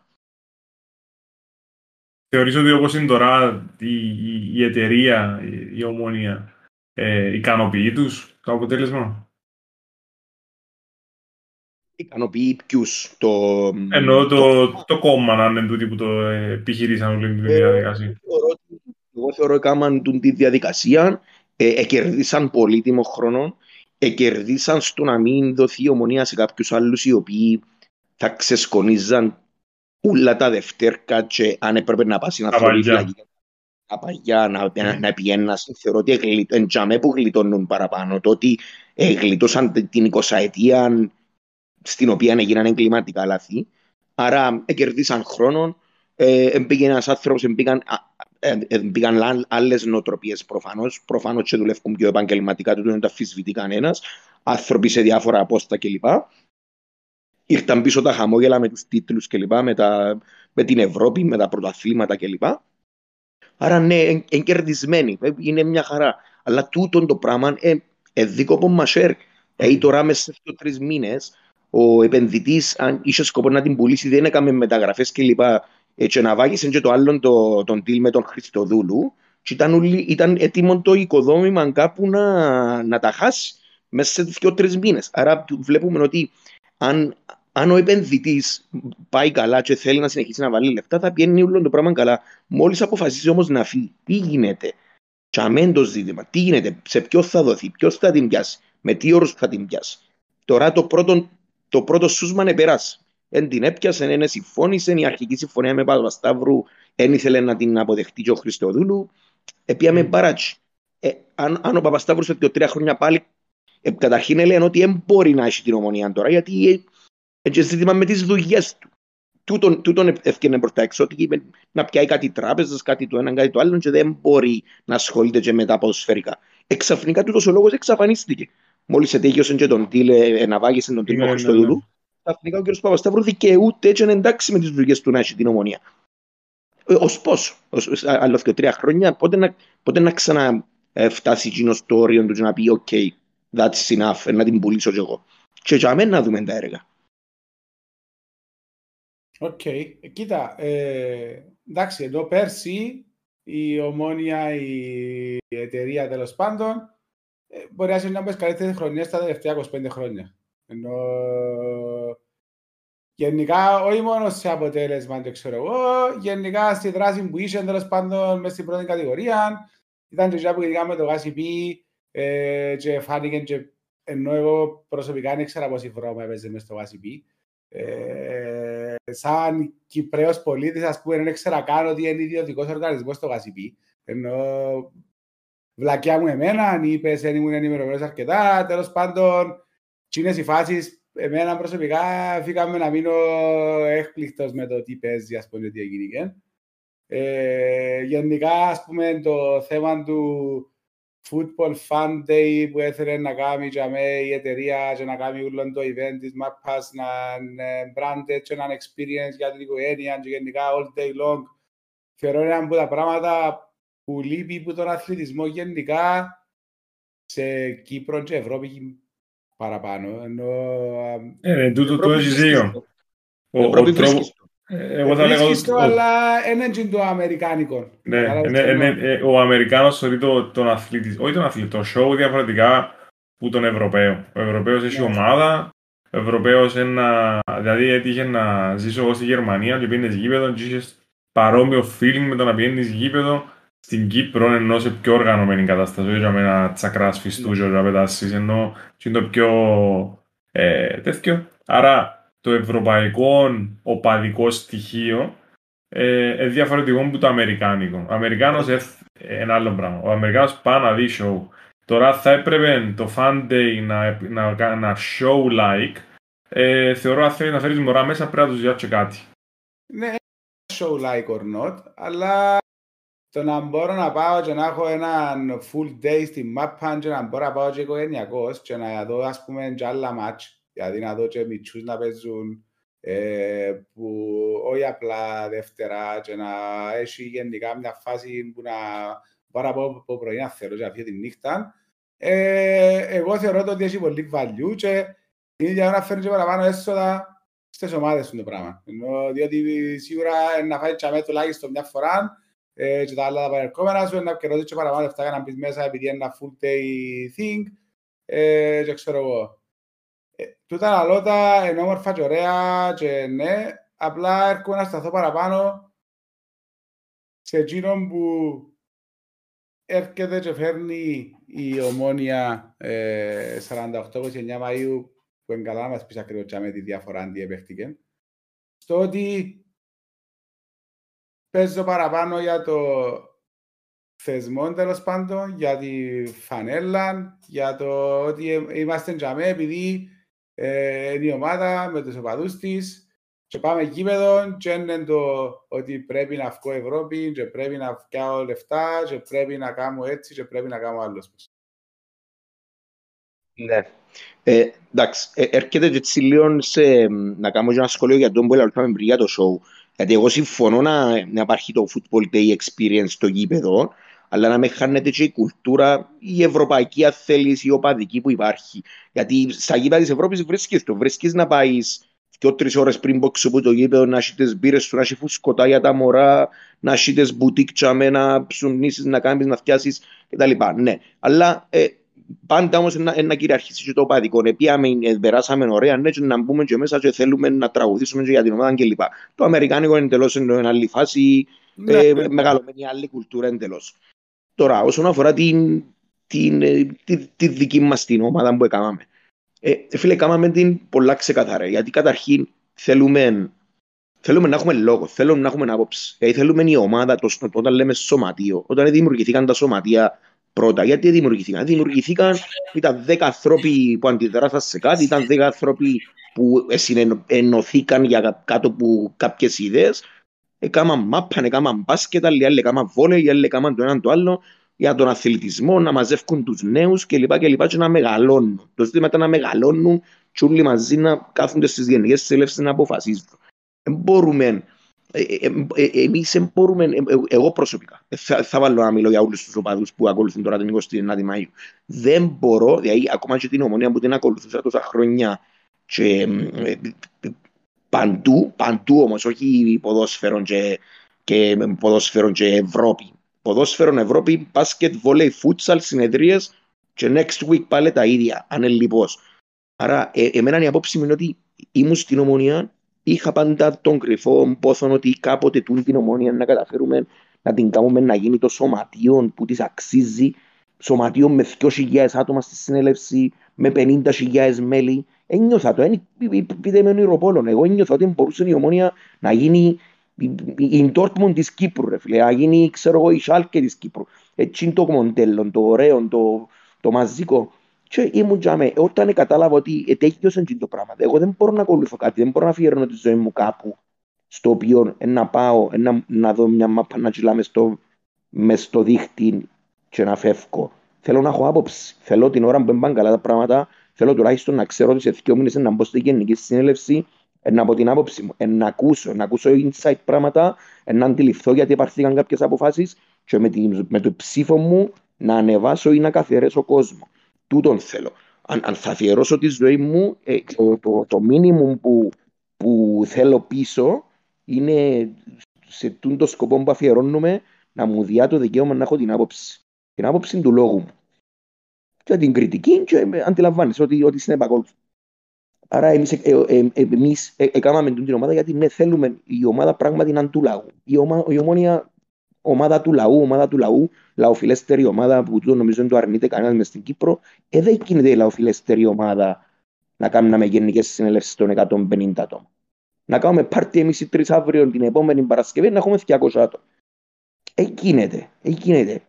Θεωρείς ότι όπως είναι τώρα η, η, η εταιρεία, η, η ομόνια, ε, ικανοποιεί τους το αποτέλεσμα;
Ικανοποιεί ποιους το...
Εννοώ το, το κόμμα να είναι τούτοι που το ε, επιχειρήσαν όλη την
Ε,
διαδικασία.
θεωρώ ότι- Εγώ θεωρώ ότι έκαναν τούν τη διαδικασία, ε, εκερδίσαν πολύτιμο χρόνο, εκερδίσαν στο να μην δοθεί ομονία σε κάποιους άλλους οι οποίοι θα ξεσκονίζαν όλα τα δευτέρκα και αν έπρεπε να πάσει να
Τα
θωρεί
παλιά.
φυλακή. Τα παλιά, να, να, να πιένας. Θεωρώ ότι εγλι- εν τζαμέ που γλιτώνουν παραπάνω. Το ότι ε, γλιτώσαν την 20 ετία στην οποία έγιναν εγκληματικά λάθη. Άρα εκερδίσαν χρόνο. Ε, εμπήκε ένας άνθρωπος, εμπήκαν, α, ε, ε, μπήκαν λα- άλλες νοοτροπίες προφανώς. Προφανώς και δουλεύουν πιο επαγγελματικά, του δεν το αφισβητεί κανένας. Άνθρωποι σε διάφορα απόστα κλπ. Ήρθαν πίσω τα χαμόγελα με τους τίτλους κλπ. Με, τα, με την Ευρώπη, με τα πρωταθλήματα κλπ. Άρα ναι, εν- εγκερδισμένοι. Ε, Είναι μια χαρά. Αλλά τούτον το πράγμα ε, ε, δίκοπο μασέρ. Δηλαδή τώρα μέσα σε τρεις μήνες ο επενδυτής, αν είχε σκοπό να την πουλήσει, δεν έκαμε μεταγραφές κλπ. Ε, και να βάγισε και το άλλο το, τον deal με τον Χριστοδούλου. Και ήταν, ούλοι- ήταν έτοιμο το οικοδόμημα κάπου να, να τα χάσει μέσα σε δύο-τρει μήνες. Άρα του- βλέπουμε ότι αν, αν ο επενδυτής πάει καλά και θέλει να συνεχίσει να βάλει λεφτά, θα πιένει όλο το πράγμα καλά. Μόλις αποφασίσει όμως να φύγει, τι γίνεται; Και αμέν το ζήτημα, τι γίνεται, σε ποιο θα δοθεί, ποιος θα την πιάσει, με τι όρους θα την πιάσει; Τώρα το πρώτο, το πρώτο σούσμα είναι περάσει. Εν την έπιασε, εν συμφώνησε, η αρχική συμφωνία με Παπασταύρου δεν ήθελε να την αποδεχτεί και ο Χριστοδούλου. Επίαμε
Μμ.
μπαράτσι. Ε, αν, αν ο Παπασταύρου σε δύο-τρία χρόνια πάλι, ε, καταρχήν λένε ότι δεν μπορεί να έχει την ομονία τώρα, γιατί ε, έτσι ζήτημα με τις δουλειές του. Τούτον, τούτον ευκαιρνε προς τα έξω, ότι είπε να πιάει κάτι τράπεζες, κάτι το ένα, κάτι το άλλο, και δεν μπορεί να ασχολείται και με τα ποδοσφαιρικά. Εξαφνικά τούτος ο λόγος εξαφανίστηκε. Μόλις ετέγιωσε και τον Τίλ, ε, εναβάγησε τον Τίλ
Ναι,
ναι,
ναι,
Χριστοδούλου, ξαφνικά ο κ. Παπασταύρου δικαιούται και είναι εντάξει με τις δουλειές του να έχει την ομονία. Ε, Ω πώς, άλλο και τρία χρόνια, πότε να, πότε να ξαναφτάσει εκείνος το όριο του και να πει: OK, that's enough, ε, να την πουλήσω κι εγώ. Και για μένα να δούμε τα έργα.
Οκ. Ε, Κοίτα, ε, εντάξει, εδώ πέρσι η ομόνια, η εταιρεία τέλος πάντων, ε, μπορεί να είναι μια από τις καλύτερες χρονιές τα τελευταία 25 χρόνια. Ενώ γενικά, όχι μόνο σε αποτέλεσμα, το ξέρω εγώ, γενικά στη δράση που είχε τέλος πάντων μέσα στην πρώτη κατηγορία, ήταν και εκείνα που ειδικά με το ΓΣΠ ε, και φάνηκε και ενώ εγώ προσωπικά δεν ήξερα πόση βρώμα έπαιζε μέσα στο Γάσιπι. Ε, σαν Κυπρέος πολίτης, ας πούμε, δεν ήξερα καν ότι είναι ιδιωτικός οργανισμός στο Γασιπί. Ενώ βλακιά μου εμένα, αν είπες, δεν ήμουν ενημερωμένος αρκετά, τέλος πάντων, τσίνες οι φάσεις, εμένα προσωπικά φύγαμε να μείνω έκπληκτος με το τι παίζει, ας πούμε, τι έγινε. Ε, γενικά, ας πούμε, το θέμα του Football Fun Day που έθελε να κάνει για με η εταιρεία και να κάνει όλο το event της μάπας να είναι branded και να είναι experience για την οικογένεια και γενικά all day long. Θεωρώ ένα από τα πράγματα που λείπει από τον αθλητισμό γενικά σε Κύπρο και Ευρώπη παραπάνω. Ενώ,
Ε, ναι, τούτο το
Ευρώπη
έχεις
βρίσκεις
δίκιο.
το.
Ο, ο
Ευρώπη
τρόπο-
βρίσκεις το.
ε, εγώ θα λέγα
βρίσκεις
ότι
το,
ο-
αλλά δεν είναι το αμερικάνικο.
Ναι,
Κατάλαβες
ναι,
τι
ναι,
εννοώ.
ε, ο Αμερικάνος θεωρεί το, τον αθλήτη, όχι τον αθλήτη, το show διαφορετικά που τον Ευρωπαίο. Ο Ευρωπαίος έχει
Ναι.
ομάδα, ο Ευρωπαίος ένα, δηλαδή έτυχε να ζήσω εγώ στη Γερμανία και πήγαινες γήπεδο και είχες παρόμοιο feeling με το να πηγαίνεις γήπεδο στην Κύπρο ενώ σε πιο οργανωμένη κατάσταση, όχι για με ένα τσακράς φιστούζιο και να πετάσεις, ενώ και είναι το πιο ε, τέτοιο. Άρα το ευρωπαϊκό οπαδικό στοιχείο ε, ε, διαφορετικό από το αμερικάνικο. Ο Αμερικάνος ε, ένα άλλο πράγμα. Ο Αμερικάνος πάει να δεις show. Τώρα θα έπρεπε το fan day να, να, να, να show like. Ε, θεωρώ αν θέλεις να φέρεις μωρά μέσα πρέπει να τους διάτσε κάτι.
Ναι, show like or not, αλλά το να μπορώ να πάω και να έχω έναν full day στη μάπα και να μπορώ να πάω και οικογενειακός και να δω ας πούμε και άλλα μάτς, δηλαδή να δω και μητσούς να παίζουν ε, που όχι απλά Δεύτερα και να έχει γενικά μια φάση που να πάρω από, από πρωί να θέλω και αυτή τη νύχτα. Ε, εγώ θεωρώ ότι έχει πολύ value και είναι για να φέρνει και παραπάνω έσοδα στις ομάδες του το πράγμα. Ενώ, διότι σίγουρα να φάει τσαμέ τουλάχιστον μια φορά ε, και τα άλλα τα παρελκόμενα σου, να κερδίσεις και παραπάνω λεφτά για να μπεις μέσα επειδή είναι ένα full day thing ε, και ξέρω εγώ. Ε, τούτα τα λότα είναι όμορφα και ωραία και ναι, απλά έρχομαι να σταθώ παραπάνω σε εκείνον που έρχεται και φέρνει η ομόνια ε, 48-29 Μαΐου που είναι καλά μας πεις ακριβώς με τη διαφορά αντιεπέχτηκε στο ότι παίζω παραπάνω για το θεσμό τέλος πάντων, για τη φανέλα, για το ότι είμαστε τζαμέ επειδή ε, είναι η ομάδα με τους οπαδούς της και πάμε γήπεδο και είναι το ότι πρέπει να βγω Ευρώπη και πρέπει να βγάλω λεφτά και πρέπει να κάνω έτσι και πρέπει να κάνω άλλος.
Ναι. Ε, εντάξει, ε, έρχεται και έτσι λίγο σε, να κάνω ένα σχολείο για τον που έλεγα πριν για το show. Γιατί εγώ συμφωνώ να, να υπάρχει το football day experience στο γήπεδο, αλλά να με χάνεται και η κουλτούρα, η ευρωπαϊκή αν θέλεις, η οπαδική που υπάρχει. Γιατί στα γήπεδα της Ευρώπης βρίσκεις το, βρίσκεις να πάεις και τρεις ώρες πριν πόξω από το γήπεδο να έχει τις μπύρες σου, να έχει φουσκωτά για τα μωρά, να έχει τις μπουτίκ τσάμε, να ψουνίσεις, να κάνεις, να φτιάσεις κτλ. Ναι, αλλά ε, πάντα όμως να, να κυριαρχήσει και το οπαδικό. Επίαμε, ε, περάσαμε ωραία, ναι, και να μπούμε και μέσα και θέλουμε να τραγουδήσουμε και για την ομάδα κλπ. Το αμερικάνικο είναι εντελώς είναι άλλη φάση, ναι, ε, ναι. μεγαλωμένη άλλη κουλτούρα εντελώς. Τώρα, όσον αφορά την, την, ε, τη, τη, δική μας την ομάδα που έκαναμε. Ε, φίλε, έκαναμε την πολλά ξεκαθαρά, γιατί καταρχήν θέλουμε, θέλουμε να έχουμε λόγο, θέλουμε να έχουμε άποψη. Δηλαδή θέλουμε η ομάδα, το, όταν λέμε σωματείο, όταν δημιουργηθήκαν τα σωματεία πρώτα. Γιατί δημιουργηθήκαν. Δημιουργηθήκαν, ήταν 10 άνθρωποι που αντιδράσαν σε κάτι, ήταν 10 άνθρωποι που ενωθήκαν για κάτω από κάποιες ιδέες. Έκαναν μάπαν, έκαναν μπάσκετ, άλλοι άλλοι έκαναν βόλεϊ, άλλοι έκαναν το ένα το άλλο για τον αθλητισμό, να μαζεύουν τους νέους κλπ. Και, και, και να μεγαλώνουν. Το ζήτημα ήταν να μεγαλώνουν και όλοι μαζί να κάθονται στις γενικές συνέλευσει να αποφασίζουν. Δεν μπορούμε ε, ε, ε, Εμείς μπορούμε, εγώ προσωπικά, θα, θα βάλω να μιλώ για όλους τους οπαδούς που ακολουθούν τώρα την 29η Μαου. Δεν μπορώ, δηλαδή ακόμα και την ομονία που την ακολουθούσα τόσα χρόνια και παντού, παντού όμως, όχι ποδόσφαιρο και, και, ποδόσφαιρο και Ευρώπη. Ποδόσφαιρο Ευρώπη, μπάσκετ, βόλεϊ, φούτσαλ, συνεδρίες και next week πάλι τα ίδια, αν είναι λοιπόν. Άρα, ε, εμένα η απόψη μου είναι ότι ήμουν στην ομονία είχα πάντα τον κρυφό πόθον ότι κάποτε τούτη την ομόνια να καταφέρουμε να την κάνουμε να γίνει το σωματείο που της αξίζει, σωματείο με 2.000 άτομα στη συνέλευση, με 50.000 μέλη. Ένιωθα το, πείτε με ονειροπόλων. Εγώ ένιωθα ότι μπορούσε η ομόνια να γίνει η Dortmund της Κύπρου, ρε φίλε, να γίνει, ξέρω εγώ, η Σάλκε της Κύπρου. Έτσι είναι το μοντέλο, το ωραίο, το, το μαζικό. Και ήμουν τζάμε, όταν κατάλαβα ότι ετέχειωσε το πράγμα. Εγώ δεν μπορώ να ακολουθώ κάτι, δεν μπορώ να αφιερώνω τη ζωή μου κάπου στο οποίο να πάω, να, να δω μια μάπα να τσιλάμε στο, μες στο δίχτυ και να φεύγω. Θέλω να έχω άποψη. Θέλω την ώρα που μπαν καλά τα πράγματα, θέλω τουλάχιστον να ξέρω ότι σε δύο μήνες να μπω στη γενική συνέλευση, να από την άποψη μου, να ακούσω, να ακούσω insight πράγματα, να αντιληφθώ γιατί υπαρθήκαν κάποιες αποφάσεις και με, τη, με το ψήφο μου να ανεβάσω ή να καθιερέσω κόσμο. Τούτον θέλω. Αν, αν θα αφιερώσω τη ζωή μου, ε, το, το, το μήνυμο που, που θέλω πίσω είναι σε τούτο σκοπό που αφιερώνουμε να μου διά το δικαίωμα να έχω την άποψη. Την άποψη του λόγου μου. Και την κριτική και αντιλαμβάνεσαι ότι, ότι συνεπακόλουθο. Άρα εμείς, ε, ε, ε, εμείς ε, έκαναμε την ομάδα γιατί ναι, θέλουμε η ομάδα πράγματι να είναι του λαού. Η, ομα, η ομόνια ομάδα του λαού, ομάδα του λαού, λαοφιλέστερη ομάδα που το νομίζω δεν το αρνείται κανένας μες στην Κύπρο, ε, δεν γίνεται η λαοφιλέστερη ομάδα να κάνουμε γενικές συνελεύσεις των 150 ατόμων. Να κάνουμε πάρτι εμείς οι τρεις αύριο την επόμενη Παρασκευή να έχουμε 200 άτομα. Ε, γίνεται, ε, γίνεται.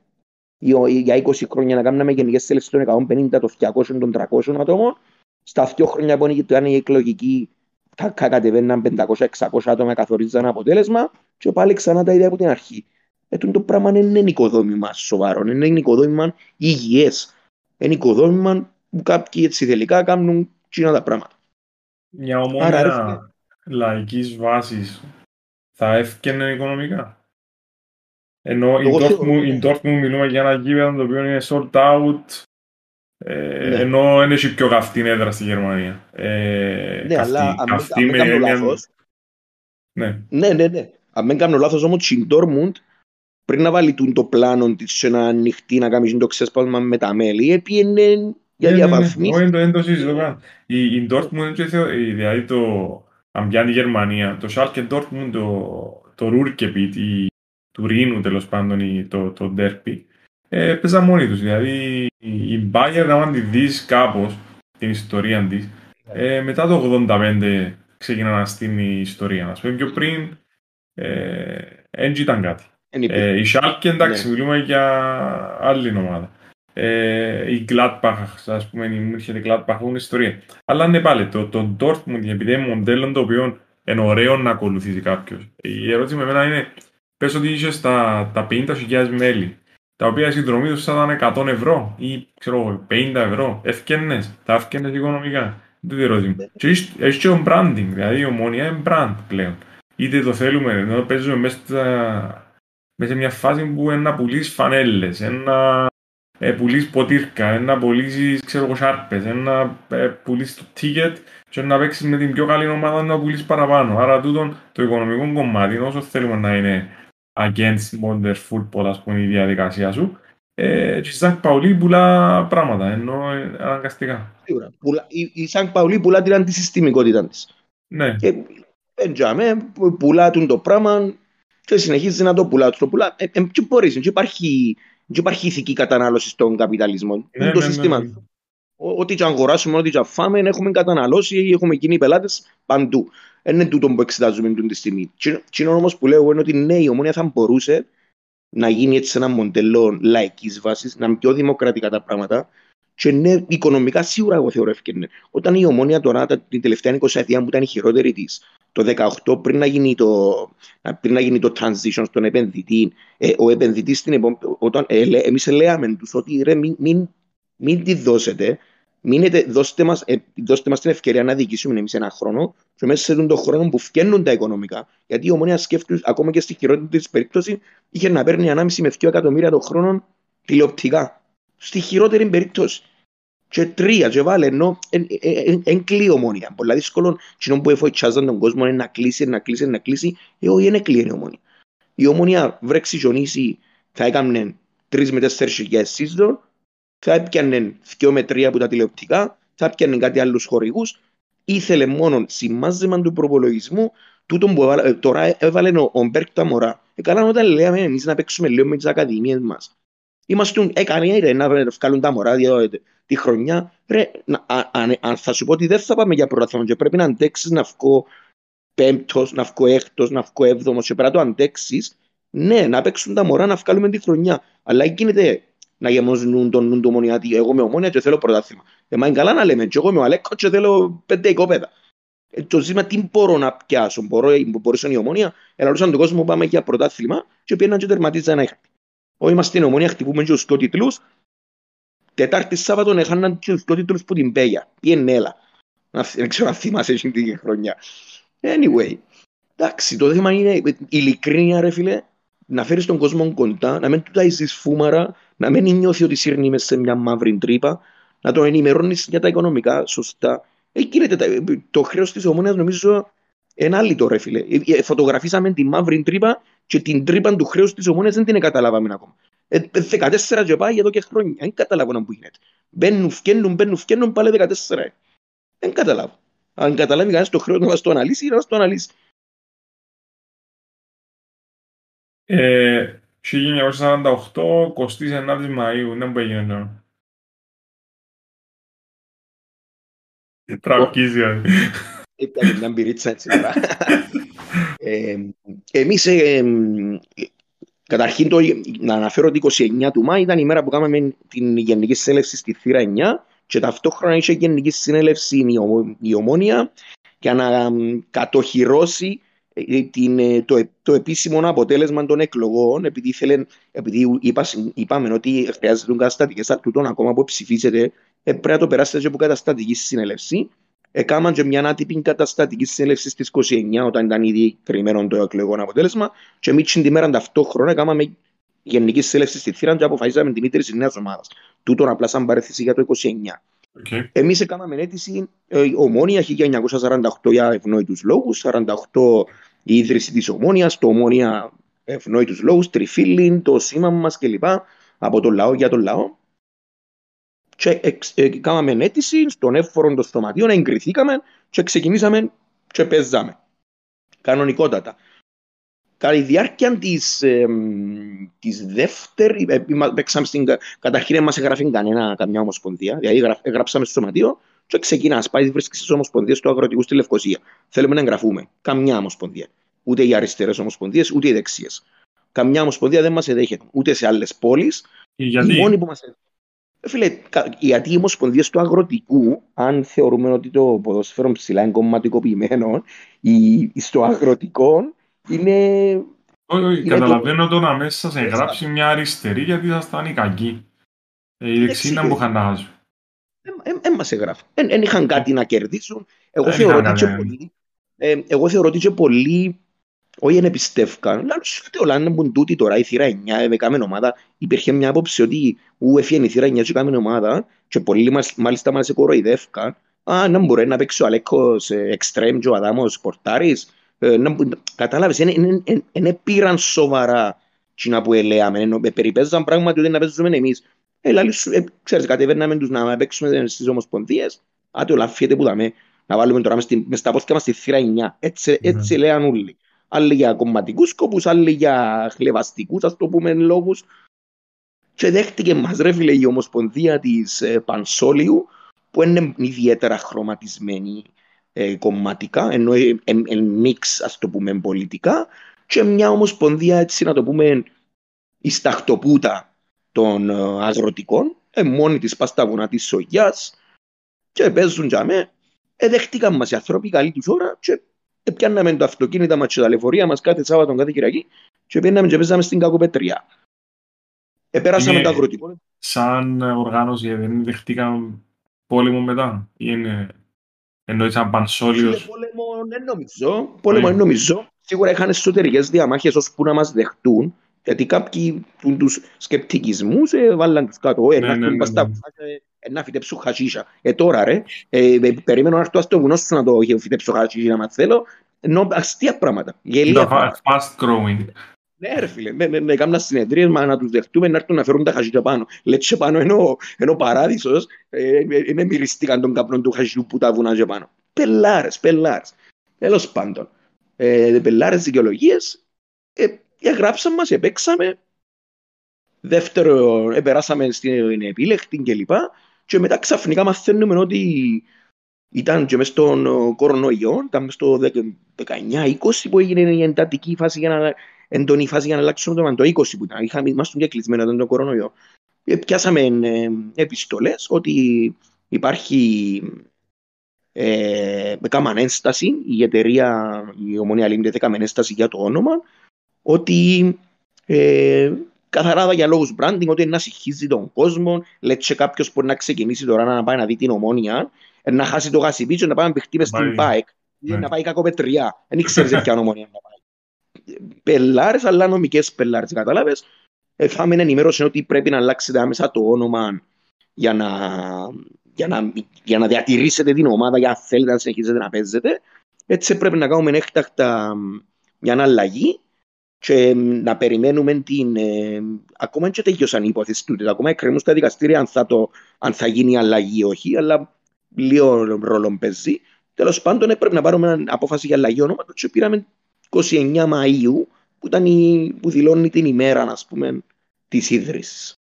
Για 20 χρόνια να κάνουμε γενικές συνελεύσεις των 150, των 200, των 300 ατόμων, στα 2 χρόνια που ήταν η εκλογική θα κατεβαίναν 500-600 άτομα καθορίζαν αποτέλεσμα και πάλι ξανά τα ίδια από την αρχή. Ε, το πράγμα δεν είναι οικοδόμημα σοβαρό, δεν είναι οικοδόμημα υγιές. Είναι οικοδόμημα που κάποιοι έτσι τελικά κάνουν κοινά τα πράγματα.
Μια ομόνια λαϊκής βάσης θα έφτιανε οικονομικά. Ενώ η Dortmund, η Dortmund μιλούμε για ένα γήπεδο το οποίο είναι sold out ε, ναι. ενώ είναι έχει πιο καυτή έδρα στη Γερμανία.
Ε, ναι, καυτή, αλλά καυτή αν, αν, με, λάθος, ναι. ναι, ναι, ναι. Αν δεν κάνω λάθος όμως η Dortmund πριν να βάλει το πλάνο της σε να ανοιχτεί να κάνει το ξέσπασμα με τα μέλη, έπιενε για διαβαθμίσεις.
Όχι, δεν το συζητώ καν. Η, η Dortmund, δηλαδή το, αν πιάνει η Γερμανία, το Schalke Dortmund, το, το Ruhrgebiet, του Ρήνου τέλος πάντων, το, το Derby, ε, παίζαν μόνοι τους. Δηλαδή η Bayern, αν τη δεις κάπως την ιστορία της, ε, μετά το 85 ξεκινά να στείλει η ιστορία. Ας πούμε πιο πριν, ε, ήταν κάτι. Ε, η Schalke, εντάξει, ναι. μιλούμε για άλλη ομάδα. Ε, η Gladbach, ας πούμε, η München Gladbach έχουν ιστορία. Αλλά ναι πάλι, το, το Dortmund, επειδή είναι μοντέλο το οποίο είναι ωραίο να ακολουθήσει κάποιος. Η ερώτηση με εμένα είναι, πες ότι είσαι τα, τα 50.000 μέλη τα οποία η συνδρομή τους θα ήταν 100 ευρώ ή ξέρω, 50 ευρώ. Ευκαινές, τα ευκαινές οικονομικά. Δεν το ερώτημα. Και έχεις και το branding, δηλαδή η ομόνια είναι brand πλέον. Είτε το θέλουμε, ενώ παίζουμε μέσα, μέσα σε μια φάση που είναι να πουλήσει φανέλες, να ε, πουλήσει ποτήρκα, να πουλήσεις ξέρω σάρπες, να ε, πουλήσεις το ticket και να παίξεις με την πιο καλή ομάδα να πουλήσεις παραπάνω. Άρα τούτο το οικονομικό κομμάτι, όσο θέλουμε να είναι against modern football, ας πούμε, η διαδικασία σου. Ε, και η Σανκ Παουλή πουλά πράγματα, ενώ ε, αναγκαστικά.
Σίγουρα. Η, η Σανκ Παουλή πουλά την αντισυστημικότητα της.
Ναι.
Και πεντζάμε, πουλά το πράγμα και συνεχίζεις να το πουλάς. Το πουλά. Ε, ε, και μπορείς, και υπάρχει, και υπάρχει ηθική κατανάλωση στον καπιταλισμό. Ναι, το ναι, σύστημα. Ναι, ναι. Ό,τι και αγοράσουμε, ό,τι και φάμε, έχουμε καταναλώσει, έχουμε κοινοί πελάτες παντού. Δεν είναι τούτο που εξετάζουμε αυτή τη στιγμή. Τι είναι όμως που λέω είναι ότι ναι, η ομόνια θα μπορούσε να γίνει έτσι ένα μοντέλο λαϊκής βάσης, να είναι πιο δημοκρατικά τα πράγματα. Και ναι, οικονομικά σίγουρα εγώ θεωρώ ευκαιρία. Όταν η ομόνια τώρα, την τελευταία 20 ετία που ήταν η χειρότερη της, το 2018, πριν να γίνει το, πριν να γίνει το transition στον επενδυτή, ε, ο επενδυτής στην επόμενη. Ε, Εμείς λέμε τους ότι ρε, μην, μην, μην τη δώσετε, Μείνετε, δώστε μας, ε, δώστε μας την ευκαιρία να διοικήσουμε εμείς ένα χρόνο και μέσα σε τον χρόνο που φτιάχνουν τα οικονομικά. Γιατί η ομόνια σκέφτεται ακόμα και στη χειρότερη της περίπτωση είχε να παίρνει 1,5 με 2 εκατομμύρια το χρόνο τηλεοπτικά. Στη χειρότερη περίπτωση. Και τρία, και βάλε, ενώ εν κλείει ομόνια. Πολλά δύσκολο, κοινό που εφοητσάζαν τον κόσμο είναι να κλείσει, να κλείσει, να κλείσει. Ε, όχι, είναι κλείει η ομόνια. Η ομόνια βρέξει και θα έκανε 3 με 4 χιλιάδες σύστο θα έπιανε δυο με τρία από τα τηλεοπτικά, θα έπιανε κάτι άλλους χορηγούς, ήθελε μόνο σημάζεμα του προπολογισμού, τούτο που έβαλε, τώρα έβαλε ο, ο Μπέρκ τα μωρά. Ε, καλά όταν λέμε εμείς να παίξουμε λίγο με τις ακαδημίες μας. Είμαστε, έκανε ρε, να βγάλουν τα μωρά δύο, τη χρονιά. Ρε, να, αν, αν, θα σου πω ότι δεν θα πάμε για πρωτάθλημα και πρέπει να αντέξεις να βγω πέμπτος, να βγω έκτος, να βγω έβδομος και πρέπει να το αντέξεις, ναι, να παίξουν τα μωρά να βγάλουμε τη χρονιά. Αλλά γίνεται να γεμώσουν τον νου του ομονιάτη. Εγώ είμαι ομόνια και θέλω πρωτάθλημα. Εμά είναι καλά να λέμε, και εγώ είμαι ο Αλέκο και θέλω πέντε οικόπεδα. Ε, το ζήτημα τι μπορώ να πιάσω, μπορώ, μπορώ η ομόνια, ελαρούσαν τον κόσμος που πάμε για πρωτάθλημα και πήγαιναν και τερματίζαν ένα είχα. Όχι είμαστε στην ομόνια, χτυπούμε και τους δύο τίτλους. Τετάρτης Σάββατο έχαναν και τους δύο τίτλους που την Πέγια. Πήγαινε έλα. Δεν ξέρω αν θυμάσαι εκείνη την χρονιά. Anyway, εντάξει, το θέμα είναι ειλικρίνεια ρε φίλε, να φέρεις τον κόσμο κοντά, να μην του τάισεις φούμαρα, να μην νιώθει ότι σύρνει μέσα σε μια μαύρη τρύπα, να τον ενημερώνεις για τα οικονομικά σωστά. Ε, γίνεται, το χρέος της ομόνοια νομίζω ένα άλλο ρε φίλε. Ε, ε, φωτογραφίσαμε τη μαύρη τρύπα και την τρύπα του χρέους της ομόνοια δεν την καταλάβαμε ακόμα. Ε, 14 και πάει εδώ και χρόνια. Δεν καταλάβω να που γίνεται. Μπαίνουν, φκένουν, μπαίνουν, φκένουν πάλι 14. Δεν καταλάβω. Αν καταλάβει κανένα το χρέος να μας το αναλύσει, να μας το αναλύσει.
Ε, 1948, 29 Μαΐου, δεν που έγινε τώρα. Τραυκίζει,
Ήταν μια μπυρίτσα έτσι τώρα. Ε, εμείς, ε, καταρχήν, το, να αναφέρω ότι 29 του Μάη ήταν η μέρα που κάναμε την Γενική Συνέλευση στη Θήρα 9 και ταυτόχρονα είχε Γενική Συνέλευση η, η Ομόνια για να κατοχυρώσει ε, την, ε, το, το επίσημο αποτέλεσμα των εκλογών, επειδή, ήθελε, επειδή είπα, είπαμε ότι χρειάζεται καταστατικέ τούτον ακόμα που ψηφίσετε, ε, πρέπει να το περάσετε και από καταστατική συνέλευση. Έκαναν και μια άτυπη καταστατική συνέλευση στις 29, όταν ήταν ήδη κρυμμένο το εκλογικό αποτέλεσμα. Και εμείς την ημέρα ταυτόχρονα έκαναμε γενική συνέλευση στη Θήρα και αποφασίσαμε την ίδρυση της νέας ομάδας. Τούτον απλά σαν παρέθεση για το 29. Okay. Εμείς έκαναμε αίτηση ε, ομόνια 1948 για ευνόητους λόγους, 48 η ίδρυση της ομόνιας, το ομόνια ευνόητους λόγους, τριφύλιν, το σήμα μας κλπ. Από τον λαό για τον λαό. Και ε, κάναμε αίτηση στον εύφορο των στοματίων, εγκριθήκαμε και ξεκινήσαμε και παίζαμε. Κανονικότατα. Κατά τη διάρκεια της, ε, της δεύτερη, ε, παίξαμε στην, καταρχήν δεν μας εγγραφεί κανένα, καμιά ομοσπονδία, δηλαδή εγγράψαμε στο σωματείο και ξεκινάς, πάει βρίσκεις στις ομοσπονδίες του αγροτικού στη Λευκοσία. Θέλουμε να εγγραφούμε. Καμιά ομοσπονδία. Ούτε οι αριστερές ομοσπονδίες, ούτε οι δεξιές. Καμιά ομοσπονδία δεν μας εδέχεται, ούτε σε άλλες πόλεις.
Γιατί;
Οι μόνοι που μας ε, Φίλε, γιατί οι ομοσπονδίες του αγροτικού, αν θεωρούμε ότι το ποδόσφαιρο ψηλά είναι κομματικοποιημένο, ή στο αγροτικό είναι...
Όχι, όχι, καταλαβαίνω το να μέσα σε εγγράψει μια αριστερή γιατί θα ήταν οι κακοί. Ε, οι δεξιοί να μου είχαν να χάσουν.
Δεν μας εγγράφουν. Δεν είχαν κάτι να κερδίσουν. Εγώ θεωρώ ότι και πολλοί, ε, εγώ θεωρώ ότι και πολλοί όχι δεν πιστεύκαν. Λάλο ότι όλα είναι που τούτη τώρα η θύρα 9 με κάμεν ομάδα. Υπήρχε μια άποψη ότι ου έφυγε η θύρα 9 και κάμεν ομάδα και πολλοί μας, μάλιστα μας κοροϊδεύκαν. Α, να μπορεί να παίξει ο Αλέκος εξτρέμ και ο Αδάμος πορτάρης ε, κατάλαβες, δεν πήραν σοβαρά τι που ελέαμε, περιπέζαν πράγματι ότι να παίζουμε εμείς. Ε, λάλη σου, ε, ξέρεις, κατεβαίναμε τους να παίξουμε στις ομοσπονδίες, άτε όλα φύγετε που δάμε, να βάλουμε τώρα μες στα πόθηκα μας στη θύρα 9. Έτσι, έτσι mm. λέαν όλοι. Άλλοι για κομματικούς σκοπούς, άλλοι για χλεβαστικούς, ας το πούμε, λόγους. Και δέχτηκε μας ρε φίλε η ομοσπονδία της ε, Πανσόλιου, που είναι ιδιαίτερα χρωματισμένη ε, κομματικά, ενώ εν, εν, μίξ, ας το πούμε, πολιτικά. Και μια ομοσπονδία, έτσι να το πούμε, η σταχτοπούτα των ε, αγροτικών, ε, μόνη της πας στα βουνά της σογιάς. Και παίζουν για με, ε, δέχτηκαν μας οι άνθρωποι καλή τους ώρα και ε, πιάνναμε το αυτοκίνητα μας και τα λεωφορεία μας κάθε Σάββατο, κάθε Κυριακή και πιάνναμε και παίζαμε στην Κακοπετρία. Επέρασαμε το αγροτικό.
Σαν οργάνωση δεν δεχτήκαν πόλεμο μετά ή είναι Εννοείς σαν πανσόλιος;
Πόλεμο δεν νομίζω. Πόλεμο δεν νομίζω. Σίγουρα είχαν εσωτερικές διαμάχες ώσπου να μας δεχτούν. Γιατί κάποιοι τους σκεπτικισμούς ε, βάλαν τους κάτω. Ε, ναι, ναι, ναι, να φυτέψω χασίσια. Ε, τώρα ρε, ε, περίμενω να έρθω στο βουνό σου να το φυτέψω χασίσια να θέλω. Ενώ αστεία πράγματα.
Γελία. Fast growing.
Ναι ρε φίλε, ναι, ναι, ναι, κάμνας συνεδρίες μα να τους δεχτούμε να έρθουν να φέρουν τα χασίτια πάνω. Λέτσε πάνω ενώ, ενώ παράδεισος ε, είναι μυριστήκαν τον καπνό του χασίτου που τα βουνά και πάνω. Πελάρες, πελάρες. Τέλος πάντων. Ε, πελάρες δικαιολογίες, ε, γράψαμε μας, επέξαμε. Δεύτερο, επεράσαμε στην επίλεκτη κλπ. Και μετά ξαφνικά μαθαίνουμε ότι ήταν και μες στον κορονοϊό, ήταν μες στο 19-20 που έγινε η εντατική φάση για να έντονη φάση για να αλλάξουμε το, το 20 που ήταν. Είχαμε, ήμασταν και κλεισμένοι τον κορονοϊό. Ε, πιάσαμε ε, επιστολές ότι υπάρχει ε, έκαναν ένσταση, η εταιρεία, η Ομονία Λίμπτε έκαναν ένσταση για το όνομα, ότι ε, καθαρά για λόγους branding, ότι να συγχύζει τον κόσμο, λέει κάποιος μπορεί να ξεκινήσει τώρα να πάει να δει την Ομόνια, να χάσει το γασιπίτσο, να πάει να παιχτεί μες στην ΠΑΕΚ, να πάει κακοπετριά. Δεν ξέρεις ποια Ομόνια να πάει πελάρες, αλλά νομικές πελάρες, κατάλαβες. Ε, θα με ενημέρωσε ότι πρέπει να αλλάξετε άμεσα το όνομα για να, για να, για να διατηρήσετε την ομάδα, για να θέλετε να συνεχίσετε να παίζετε. Έτσι πρέπει να κάνουμε έκτακτα μια αλλαγή και να περιμένουμε την... Ε, ακόμα και τελειώσαν οι υπόθεση του, ακόμα εκκρεμούν στα δικαστήρια αν θα, το, αν θα γίνει αλλαγή ή όχι, αλλά λίγο ρόλο παίζει. Τέλος πάντων, πρέπει να πάρουμε απόφαση για αλλαγή ονόματος και πήραμε 29 Μαΐου που, ήταν η, που δηλώνει την ημέρα ας πούμε, της ίδρυσης.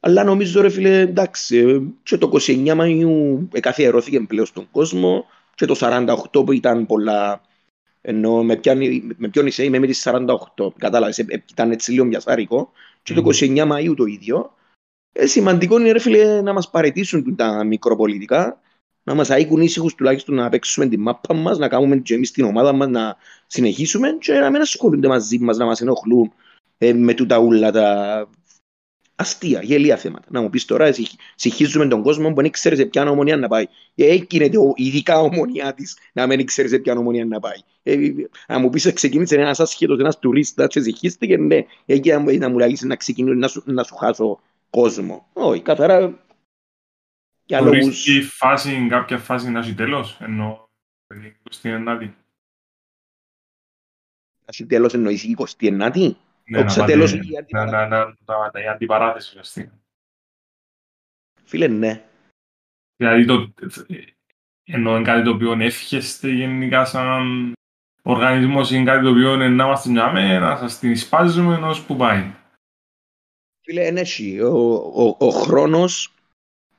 Αλλά νομίζω ρε φίλε εντάξει και το 29 Μαΐου εκαθιερώθηκε πλέον στον κόσμο και το 48 που ήταν πολλά ενώ με, πιάνει, με ποιον είσαι είμαι με τις 48 κατάλαβες ε, ε, ήταν έτσι λίγο μοιασάρικο και το 29 Μαΐου το ίδιο. Ε, σημαντικό είναι ρε φίλε να μας παρετήσουν τα μικροπολιτικά να μας αίκουν ήσυχους τουλάχιστον να παίξουμε την μάπα μας, να κάνουμε και εμείς την ομάδα μας να συνεχίσουμε και να μην ασχολούνται μαζί μας, να μας ενοχλούν ε, με τούτα ούλα τα αστεία, γελία θέματα. Να μου πεις τώρα, συγχύζουμε τον κόσμο που δεν ξέρει σε ποια ομονία να πάει. Ε, έγινε το ειδικά ομονία της να μην ξέρει σε ποια ομονία να πάει. Ε, να μου πεις, ξεκίνησε ένας άσχετος, ένας τουρίστας και συγχύστηκε, ναι, εκεί να μου λέει να ξεκινήσει να σου, να σου χάσω κόσμο. Όχι, καθαρά
για λόγους... Χωρίς φάση, κάποια φάση να έχει τέλος, ενώ η 29η. Να
έχει τέλος εννοείς η 29η.
Ναι, να τέλος η αντιπαράθεση ουσιαστικά.
Φίλε, ναι.
Δηλαδή το, ενώ είναι κάτι το οποίο εύχεστε γενικά σαν οργανισμός είναι κάτι το οποίο είναι να είμαστε μια να σας την σπάζουμε ως που πάει.
Φίλε, είναι έτσι. Ο, ο, ο χρόνος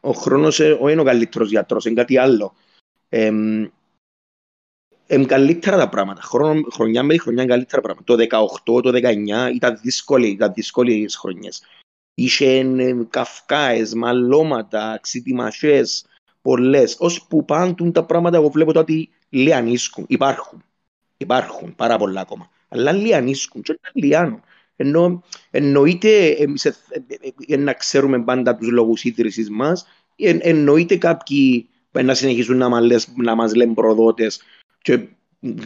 ο χρόνος ε, όχι είναι ο καλύτερος γιατρός, είναι κάτι άλλο. Ε, είναι καλύτερα τα πράγματα. Χρόνο, χρονιά με χρονιά είναι καλύτερα πράγματα. Το 18, το 19 ήταν δύσκολοι, ήταν δύσκολες χρονιές. Είχε καυκάες, μαλώματα, ξυτιμασίες, πολλές. Ως που πάντουν τα πράγματα, εγώ βλέπω ότι λιανίσκουν. Υπάρχουν. Υπάρχουν πάρα πολλά ακόμα. Αλλά λιανίσκουν. Και όταν λιάνουν. Ενώ εννοείται εμείς ε, ε, ε, να ξέρουμε πάντα τους λόγους ίδρυσης μας, εν, εννοείται κάποιοι να συνεχίσουν να μας, λες, να μας λένε προδότες και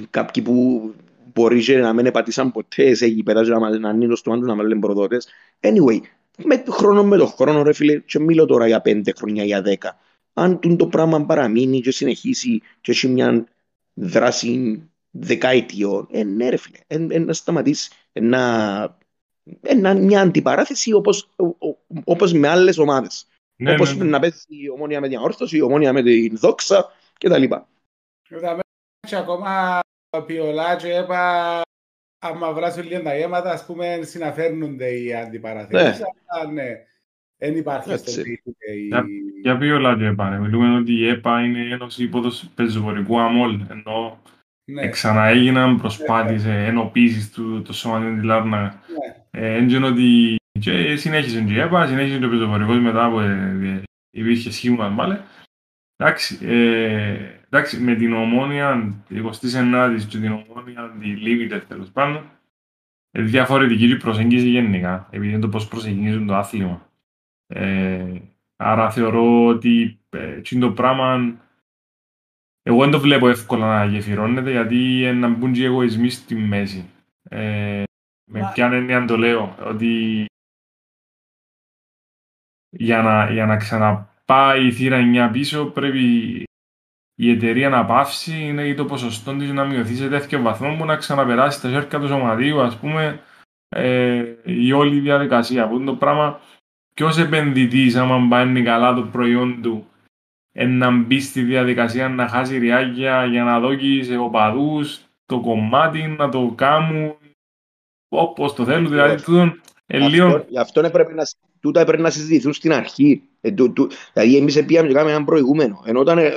κάποιοι που μπορεί και να μην επατήσαν ποτέ σε γήπεδα και να, μας, να ανοίγουν στο να μας λένε προδότες. Anyway, με χρόνο με το χρόνο ρε φίλε και μιλώ τώρα για πέντε χρόνια, για δέκα. Αν το πράγμα παραμείνει και συνεχίσει και έχει μια δράση δεκαετιών, ε, ναι ρε φίλε, ε, ε, να σταματήσει, ε, να ένα, μια αντιπαράθεση όπως, όπως με άλλες ομάδες. Ναι, όπως ναι, ναι. να παίζει η ομόνια με την όρθωση, η ομόνια με την δόξα κτλ.
Και ακόμα πιολά και έπα άμα βράσουν λίγο τα γέματα, ας πούμε, συναφέρνονται οι αντιπαραθέσεις. Ναι. Αλλά ναι, δεν υπάρχει στο
Για, για πιολά και έπα, μιλούμε ότι η ΕΠΑ είναι η Ένωση Πεζοπορικού ΑΜΟΛ, ενώ ναι. Ξαναέγιναν προσπάθειες ναι. ενοποίησης του το σωματιού της Λάρνα. Ναι. Ε, έντια ότι και συνέχισε και η ΕΠΑ, συνέχισε και ο πεζοφορικός μετά που ε, υπήρχε σχήμα μάλλον. Εντάξει, ε, εντάξει, με την ομόνια, 29η και την ομόνια, τη Limited τέλος πάντων, ε, διαφορετική η προσέγγιση γενικά, επειδή είναι το πώς προσεγγίζουν το άθλημα. Ε, άρα θεωρώ ότι ε, το πράγμα εγώ δεν το βλέπω εύκολα να γεφυρώνεται γιατί να μπουν και οι εγωισμοί στη μέση. Ε, με ποια έννοια το λέω, ότι για να, για να ξαναπάει η θύρα 9 πίσω πρέπει η εταιρεία να πάυσει είναι το ποσοστό της να μειωθεί σε τέτοιο βαθμό που να ξαναπεράσει τα σέρκα του σωματείου, ας πούμε, ε, η όλη διαδικασία. Που είναι το πράγμα, ποιος επενδυτής, άμα πάει καλά το προϊόν του, να μπει στη διαδικασία να χάσει ριάγια για να δώσει σε οπαδούς το κομμάτι, να το κάνουν όπως το θέλουν. Δηλαδή, τούτον,
λίγο... Γι' αυτό έπρεπε να, τούτα έπρεπε να συζητηθούν στην αρχή. Ε, του, του, δηλαδή, εμείς πήγαμε και κάναμε έναν προηγούμενο. Ενώ όταν ε,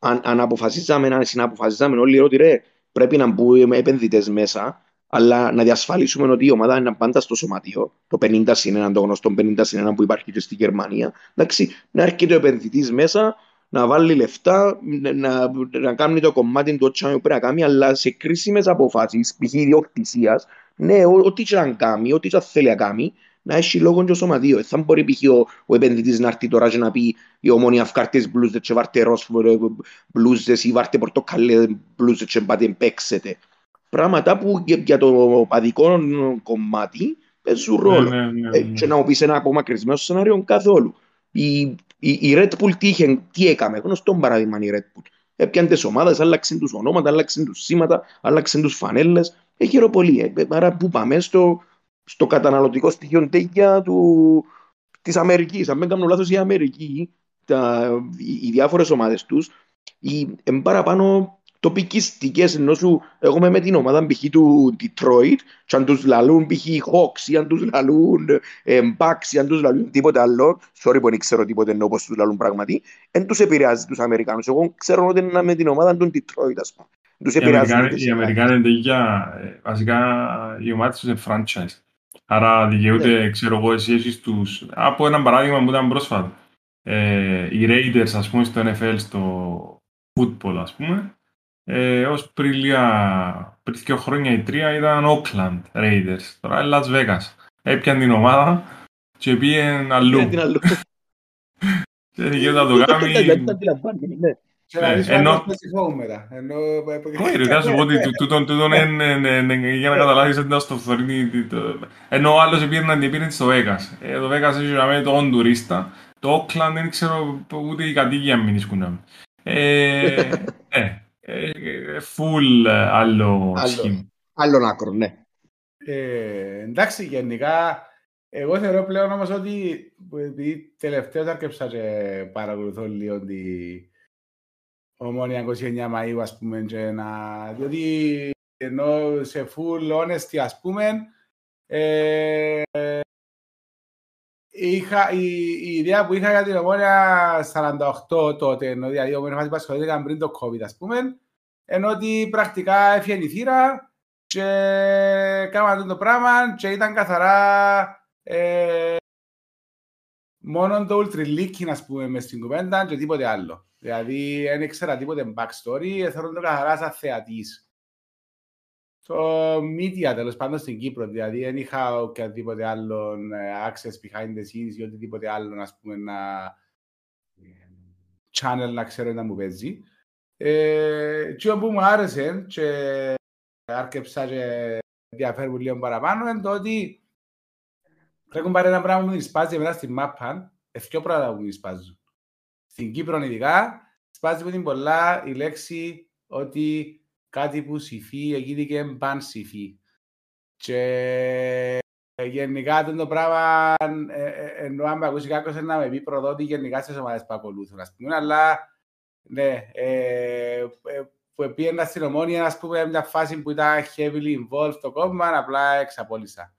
αν, αν αποφασίσαμε, αν συναποφασίσαμε όλοι ότι ρε, πρέπει να μπούμε επενδυτές μέσα, αλλά να διασφαλίσουμε ότι η ομάδα είναι πάντα στο σωματείο, το 50 συν 1, το γνωστό 50 συν 1 που υπάρχει και στη Γερμανία, εντάξει, να έρχεται ο επενδυτής μέσα, να βάλει λεφτά, να, να κάνει το κομμάτι του ότσαν πρέπει να κάνει, αλλά σε κρίσιμες αποφάσεις, π.χ. ιδιοκτησίας, ναι, ό,τι και να κάνει, ό,τι και θέλει να κάνει, να έχει λόγο και ο σωματείο. Ε, θα μπορεί π.χ. ο, ο επενδυτής να έρθει τώρα και να πει η ομόνια αυκάρτες μπλούζες και βάρτε ρόσφορε μπλούζες ή βάρτε πορτοκαλέ μπλούζες και πάτε παίξετε. Πράγματα που για, για το παδικό κομμάτι παίζουν ναι, ρόλο. Ναι, ναι, ε, και να μου πεις ένα απομακρυσμένο σενάριο καθόλου. Η, η, η Red Bull τι, είχε, τι έκαμε, γνωστό παράδειγμα η Red Bull. Έπιαν τις ομάδες, άλλαξαν τους ονόματα, άλλαξαν τους σήματα, άλλαξαν τους φανέλες. Έχει πολύ. Ε, άρα που πάμε στο, στο καταναλωτικό στοιχείο τέτοια του, της Αμερικής. Αν δεν κάνω λάθος η Αμερική, τα, οι, οι διάφορες ομάδες τους, οι, εν παραπάνω τοπικιστικές ενώ σου εγώ είμαι με την ομάδα π.χ. του Detroit και αν τους λαλούν π.χ. Hawks ή αν τους λαλούν ε, Bucks ή αν τους λαλούν τίποτα άλλο sorry που δεν ξέρω τίποτα ενώ όπως τους λαλούν πράγματι δεν τους επηρεάζει τους Αμερικάνους εγώ ξέρω ότι είναι με την ομάδα του Detroit ας πούμε τους
επηρεάζει οι Αμερικάνοι είναι τέτοια βασικά η ομάδα τους είναι franchise άρα δικαιούται yeah. ξέρω εγώ εσύ έχεις τους από ένα παράδειγμα που ήταν πρόσφατο ε, οι Raiders, ας πούμε, στο NFL, στο football, ας πούμε, ε, ως πριν, λίγα, πριν δύο χρόνια ή τρία ήταν Oakland Raiders. Τώρα είναι Las Vegas. Έπιαν την ομάδα και πήγαν αλλού. Και δεν να το κάνει... Ενώ... Όχι ρε, θα σου πω ότι τούτον είναι για να καταλάβεις ότι ήταν στο φθορνί. Ενώ ο άλλος πήγαινε στο Vegas. Το Vegas έχει το όν τουρίστα. Το Oakland δεν ξέρω ούτε οι κατοίκοι αν μην ισκούν. Ναι, φουλ άλλο σχήμα.
Άλλον άκρο, ναι.
Εντάξει, γενικά εγώ θεωρώ πλέον όμως ότι επειδή τελευταίο θα αρκεψα και παρακολουθώ λίγο τη ομόνια 29 Μαΐου ας πούμε και να... διότι ενώ σε full honesty ας πούμε ε, είχα, η, η, ιδέα που είχα για την ομόνια 48 τότε ενώ δηλαδή η ομόνια φάση που πριν το COVID ας πούμε ενώ ότι πρακτικά έφυγε η θύρα και κάναμε το πράγμα και ήταν καθαρά ε, μόνο το Ultra Leaking, ας πούμε, μες στην κουβέντα και τίποτε άλλο. Δηλαδή, δεν ήξερα τίποτε backstory, θέλω το καθαρά σαν θεατής. Το media, τέλος πάντων, στην Κύπρο, δηλαδή, δεν είχα οποιαδήποτε άλλο ε, access behind the scenes ή οτιδήποτε άλλο, ας πούμε, να channel να ξέρω να μου παίζει. Ε, και που μου άρεσε και άρκεψα και ενδιαφέρουν λίγο παραπάνω είναι το ότι Πρέπει πάρει ένα πράγμα που μου σπάζει μετά στη μάπα, ευκαιρία πράγματα που μου σπάζουν. Στην Κύπρο ειδικά, σπάζει με την πολλά η λέξη ότι κάτι που συμφεί, έγινε και μπαν συμφεί. Και γενικά το πράγμα, ε, ε, ενώ αν με ακούσει κάποιος να με πει προδότη γενικά στις ομάδες που ακολούθουν, ας πούμε, αλλά ναι, ε, που πήγαινα στην ομόνια, ας πούμε, μια φάση που ήταν heavily involved το κόμμα, απλά εξαπόλυσα.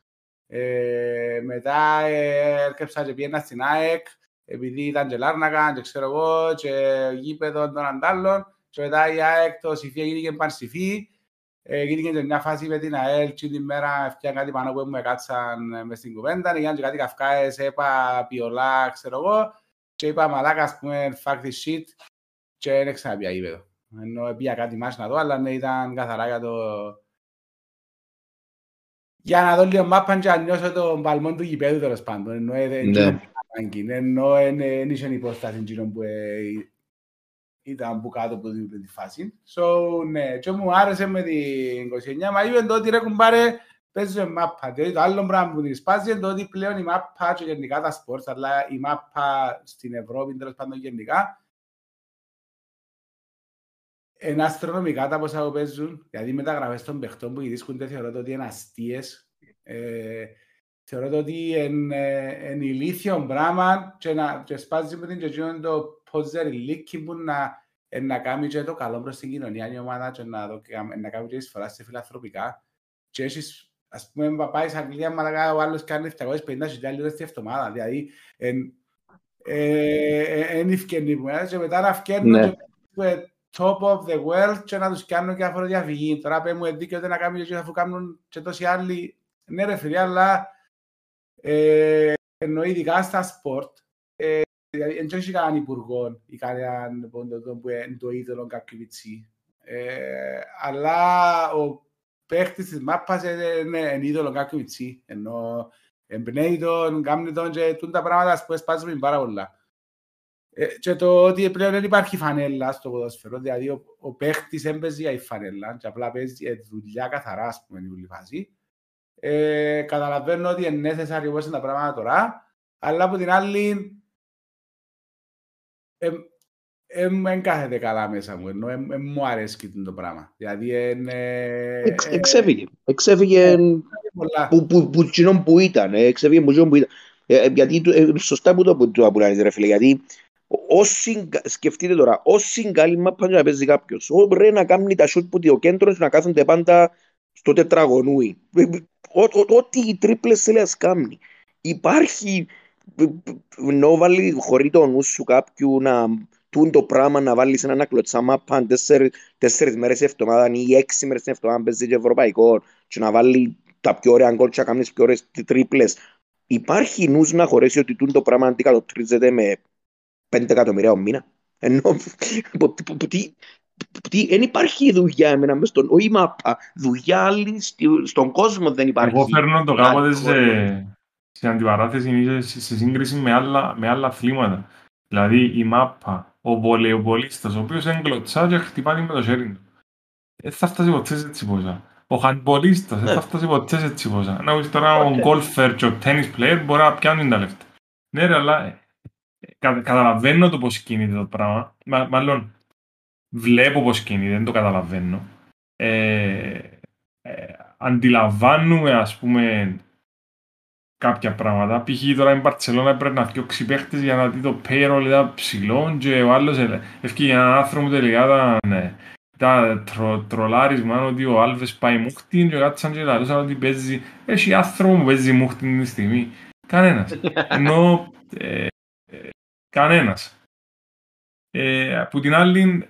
Ε, μετά ε, έρκεψα και πήγαινα στην ΑΕΚ, επειδή ήταν και Λάρνακα, και ξέρω εγώ, και γήπεδο των αντάλλων. Και μετά η ΑΕΚ το Σιφί έγινε πανσιφί. Ε, έγινε μια φάση με την ΑΕΛ και την μέρα έφτιαν κάτι πάνω που με κάτσαν ε, μες στην κουβέντα. Έγιναν και κάτι καυκάες, είπα πιολά, ξέρω εγώ. Και είπα μαλάκα, ας πούμε, fuck this shit. Και δεν ξαναπία γήπεδο. Ενώ πήγα κάτι μάς να δω, αλλά ναι, ήταν καθαρά για το, για να δω λίγο μάπαν και να νιώσω τον παλμό του γηπέδου τέλος πάντων. Ενώ δεν είχε υπόσταση που ήταν που κάτω από τη φάση. So, ναι, και μου άρεσε με την 29 Μαΐου εν τότε ρε κουμπάρε παίζουμε μάπα. Δηλαδή το άλλο πράγμα που την σπάζει είναι το ότι πλέον η μάπα και γενικά τα σπορτς, αλλά η μάπα στην Ευρώπη τέλος πάντων γενικά είναι αστρονομικά τα πόσα που παίζουν, γιατί μεταγραφές των παιχτών που γυρίσκονται θεωρώ ότι είναι αστείες. Ε, θεωρώ ότι είναι ηλίθιο πράγμα και, να, και σπάζει με την και το πόζερ ηλίκη που να, να κάνει και το καλό προς την κοινωνία η ομάδα και να, το, να κάνει και εισφορά σε φιλανθρωπικά. Και έχεις, ας πούμε, πάει σε Αγγλία, μαλακά, ο άλλος κάνει 750 χιλιάδες τη εβδομάδα. Δηλαδή, εν, ε, ε, εν ευκαινή που και μετά να φκένουν ναι top of the world και να τους κάνουν και διαφυγή. Τώρα πέ μου δίκαιο να κάνουν και αφού κάνουν και τόσοι άλλοι. Ναι ρε φίλε, αλλά ε, εννοεί ειδικά στα sport. Ε, δηλαδή, δεν έχει κανέναν υπουργό ή κανέναν που είναι το είδωλο κάποιου μιτσή. Ε, αλλά ο παίχτης της μάπας είναι είδωλο κάποιου μιτσή. Ενώ εμπνέει τον, κάνει τον και τα πράγματα που σπάζουν πάρα πολλά. Ε, και το ότι πλέον δεν υπάρχει φανέλα στο ποδόσφαιρο, δηλαδή ο, ο παίχτης έμπαιζε για η φανέλα και απλά παίζει ε, δουλειά καθαρά, ας πούμε, η φάση. Ε, καταλαβαίνω ότι είναι necessary όπως είναι τα πράγματα τώρα, αλλά από την άλλη δεν κάθεται καλά μέσα μου, ενώ μου αρέσει το πράγμα. Δηλαδή,
εξέφυγε. Εξέφυγε που ήταν. Εξέφυγε που ήταν. Γιατί σωστά που το που το ρε φίλε, γιατί Όσοι, σκεφτείτε τώρα, όσοι καλή μάπα να παίζει κάποιος, πρέπει να κάνει τα σούτ που το κέντρος να κάθονται πάντα στο τετραγωνούι. Ό,τι οι τρίπλες θέλει να κάνει. Υπάρχει, ενώ βάλει χωρί το νου σου κάποιου να τούν το πράγμα να βάλεις ένα κλωτσά μάπα τέσσερις μέρες η εβδομάδα ή έξι μέρες η εβδομάδα παίζει και ευρωπαϊκό και να βάλει τα πιο ωραία γκολ και να κάνεις πιο ωραίες τρίπλες. Υπάρχει νους να χωρέσει ότι τούν το πράγμα αντικατοπτρίζεται με 5 εκατομμυρία ο μήνας. Ενώ δεν υπάρχει δουλειά εμένα μες στον, όχι μάπα, δουλειά άλλη στον κόσμο δεν υπάρχει.
Εγώ φέρνω το κάποτε σε, σε αντιπαράθεση σε, σε σύγκριση με άλλα, με άλλα αθλήματα. Δηλαδή η μάπα, ο βολεοπολίστας, ο οποίος έγκλωτσά και χτυπάει με το χέρι του. Δεν θα φτάσει ποτέ σε έτσι πόσα. Ο χαντμπολίστας δεν θα ναι. φτάσει ποτέ σε έτσι πόσα. Να πεις τώρα ο γκολφερ και ο τένις πλέερ μπορεί να πιάνουν τα λεφτά. Ναι ρε, αλλά ε, κα, καταλαβαίνω το πώς κινείται το πράγμα. Μα, μάλλον βλέπω πώς κινείται, δεν το καταλαβαίνω. Ε, ε, αντιλαμβάνουμε ας πούμε κάποια πράγματα. Π.χ. τώρα η Μπαρτσελώνα πρέπει να φτιάξει παίχτες για να δει το payroll ήταν ψηλό και ο άλλος ευκεί έναν άνθρωπο τελικά τα, ναι, τα τρο, τρολάρισμα ότι ο Άλβες πάει μούχτιν και κάτι σαν και λαλούσαν ότι παίζει, έχει άνθρωπο που παίζει μούχτιν τη στιγμή. Κανένας. Ενώ ε, ε, κανένας. Ε, από την άλλη,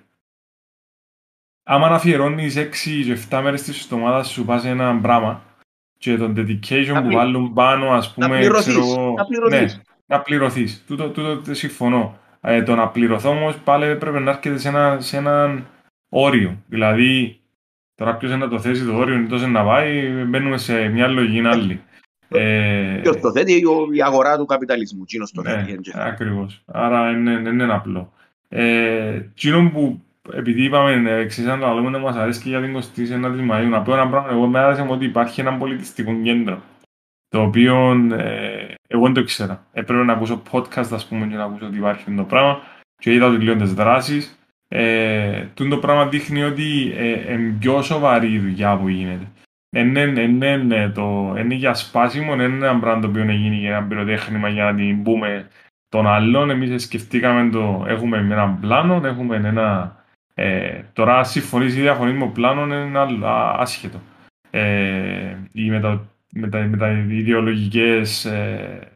άμα να αφιερώνεις 6 και 7 μέρες της εβδομάδας σου πας ένα πράγμα και τον dedication που βάλουν πάνω, ας πούμε,
να πληρωθείς, ξέρω, να πληρωθείς.
Ναι, να πληρωθείς. Τούτο, τούτο συμφωνώ. Ε, το να πληρωθώ όμως πάλι πρέπει να έρχεται σε ένα, σε ένα όριο. Δηλαδή, τώρα ποιος να το θέσει το όριο, τόσο να πάει, μπαίνουμε σε μια λογική άλλη.
Ε, ποιος το θέτει, η αγορά του καπιταλισμού. Κοινός το
ναι, ακριβώς. Άρα είναι, είναι, είναι απλό. Ε, που επειδή είπαμε εξής αν το λέμε μας αρέσει και για την 29η Μαΐου να πω ένα πράγμα, εγώ με άρεσε ότι υπάρχει ένα πολιτιστικό κέντρο το οποίο ε, εγώ δεν το ήξερα. Έπρεπε να ακούσω podcast ας πούμε και να ακούσω ότι υπάρχει το πράγμα και είδα ότι λίγο τις δράσεις. Ε, το πράγμα δείχνει ότι ε, είναι πιο σοβαρή η δουλειά που γίνεται. Είναι, το, είναι για σπάσιμο, είναι ένα πράγμα το οποίο γίνει για ένα πυροτέχνημα για να την πούμε τον άλλον. Εμείς σκεφτήκαμε το, έχουμε ένα πλάνο, έχουμε ένα ε, τώρα συμφωνείς ή διαφωνείς με ο πλάνος είναι άλλο, άσχετο. Ε, ή με, τα, με, τα, με τα ιδεολογικές ε,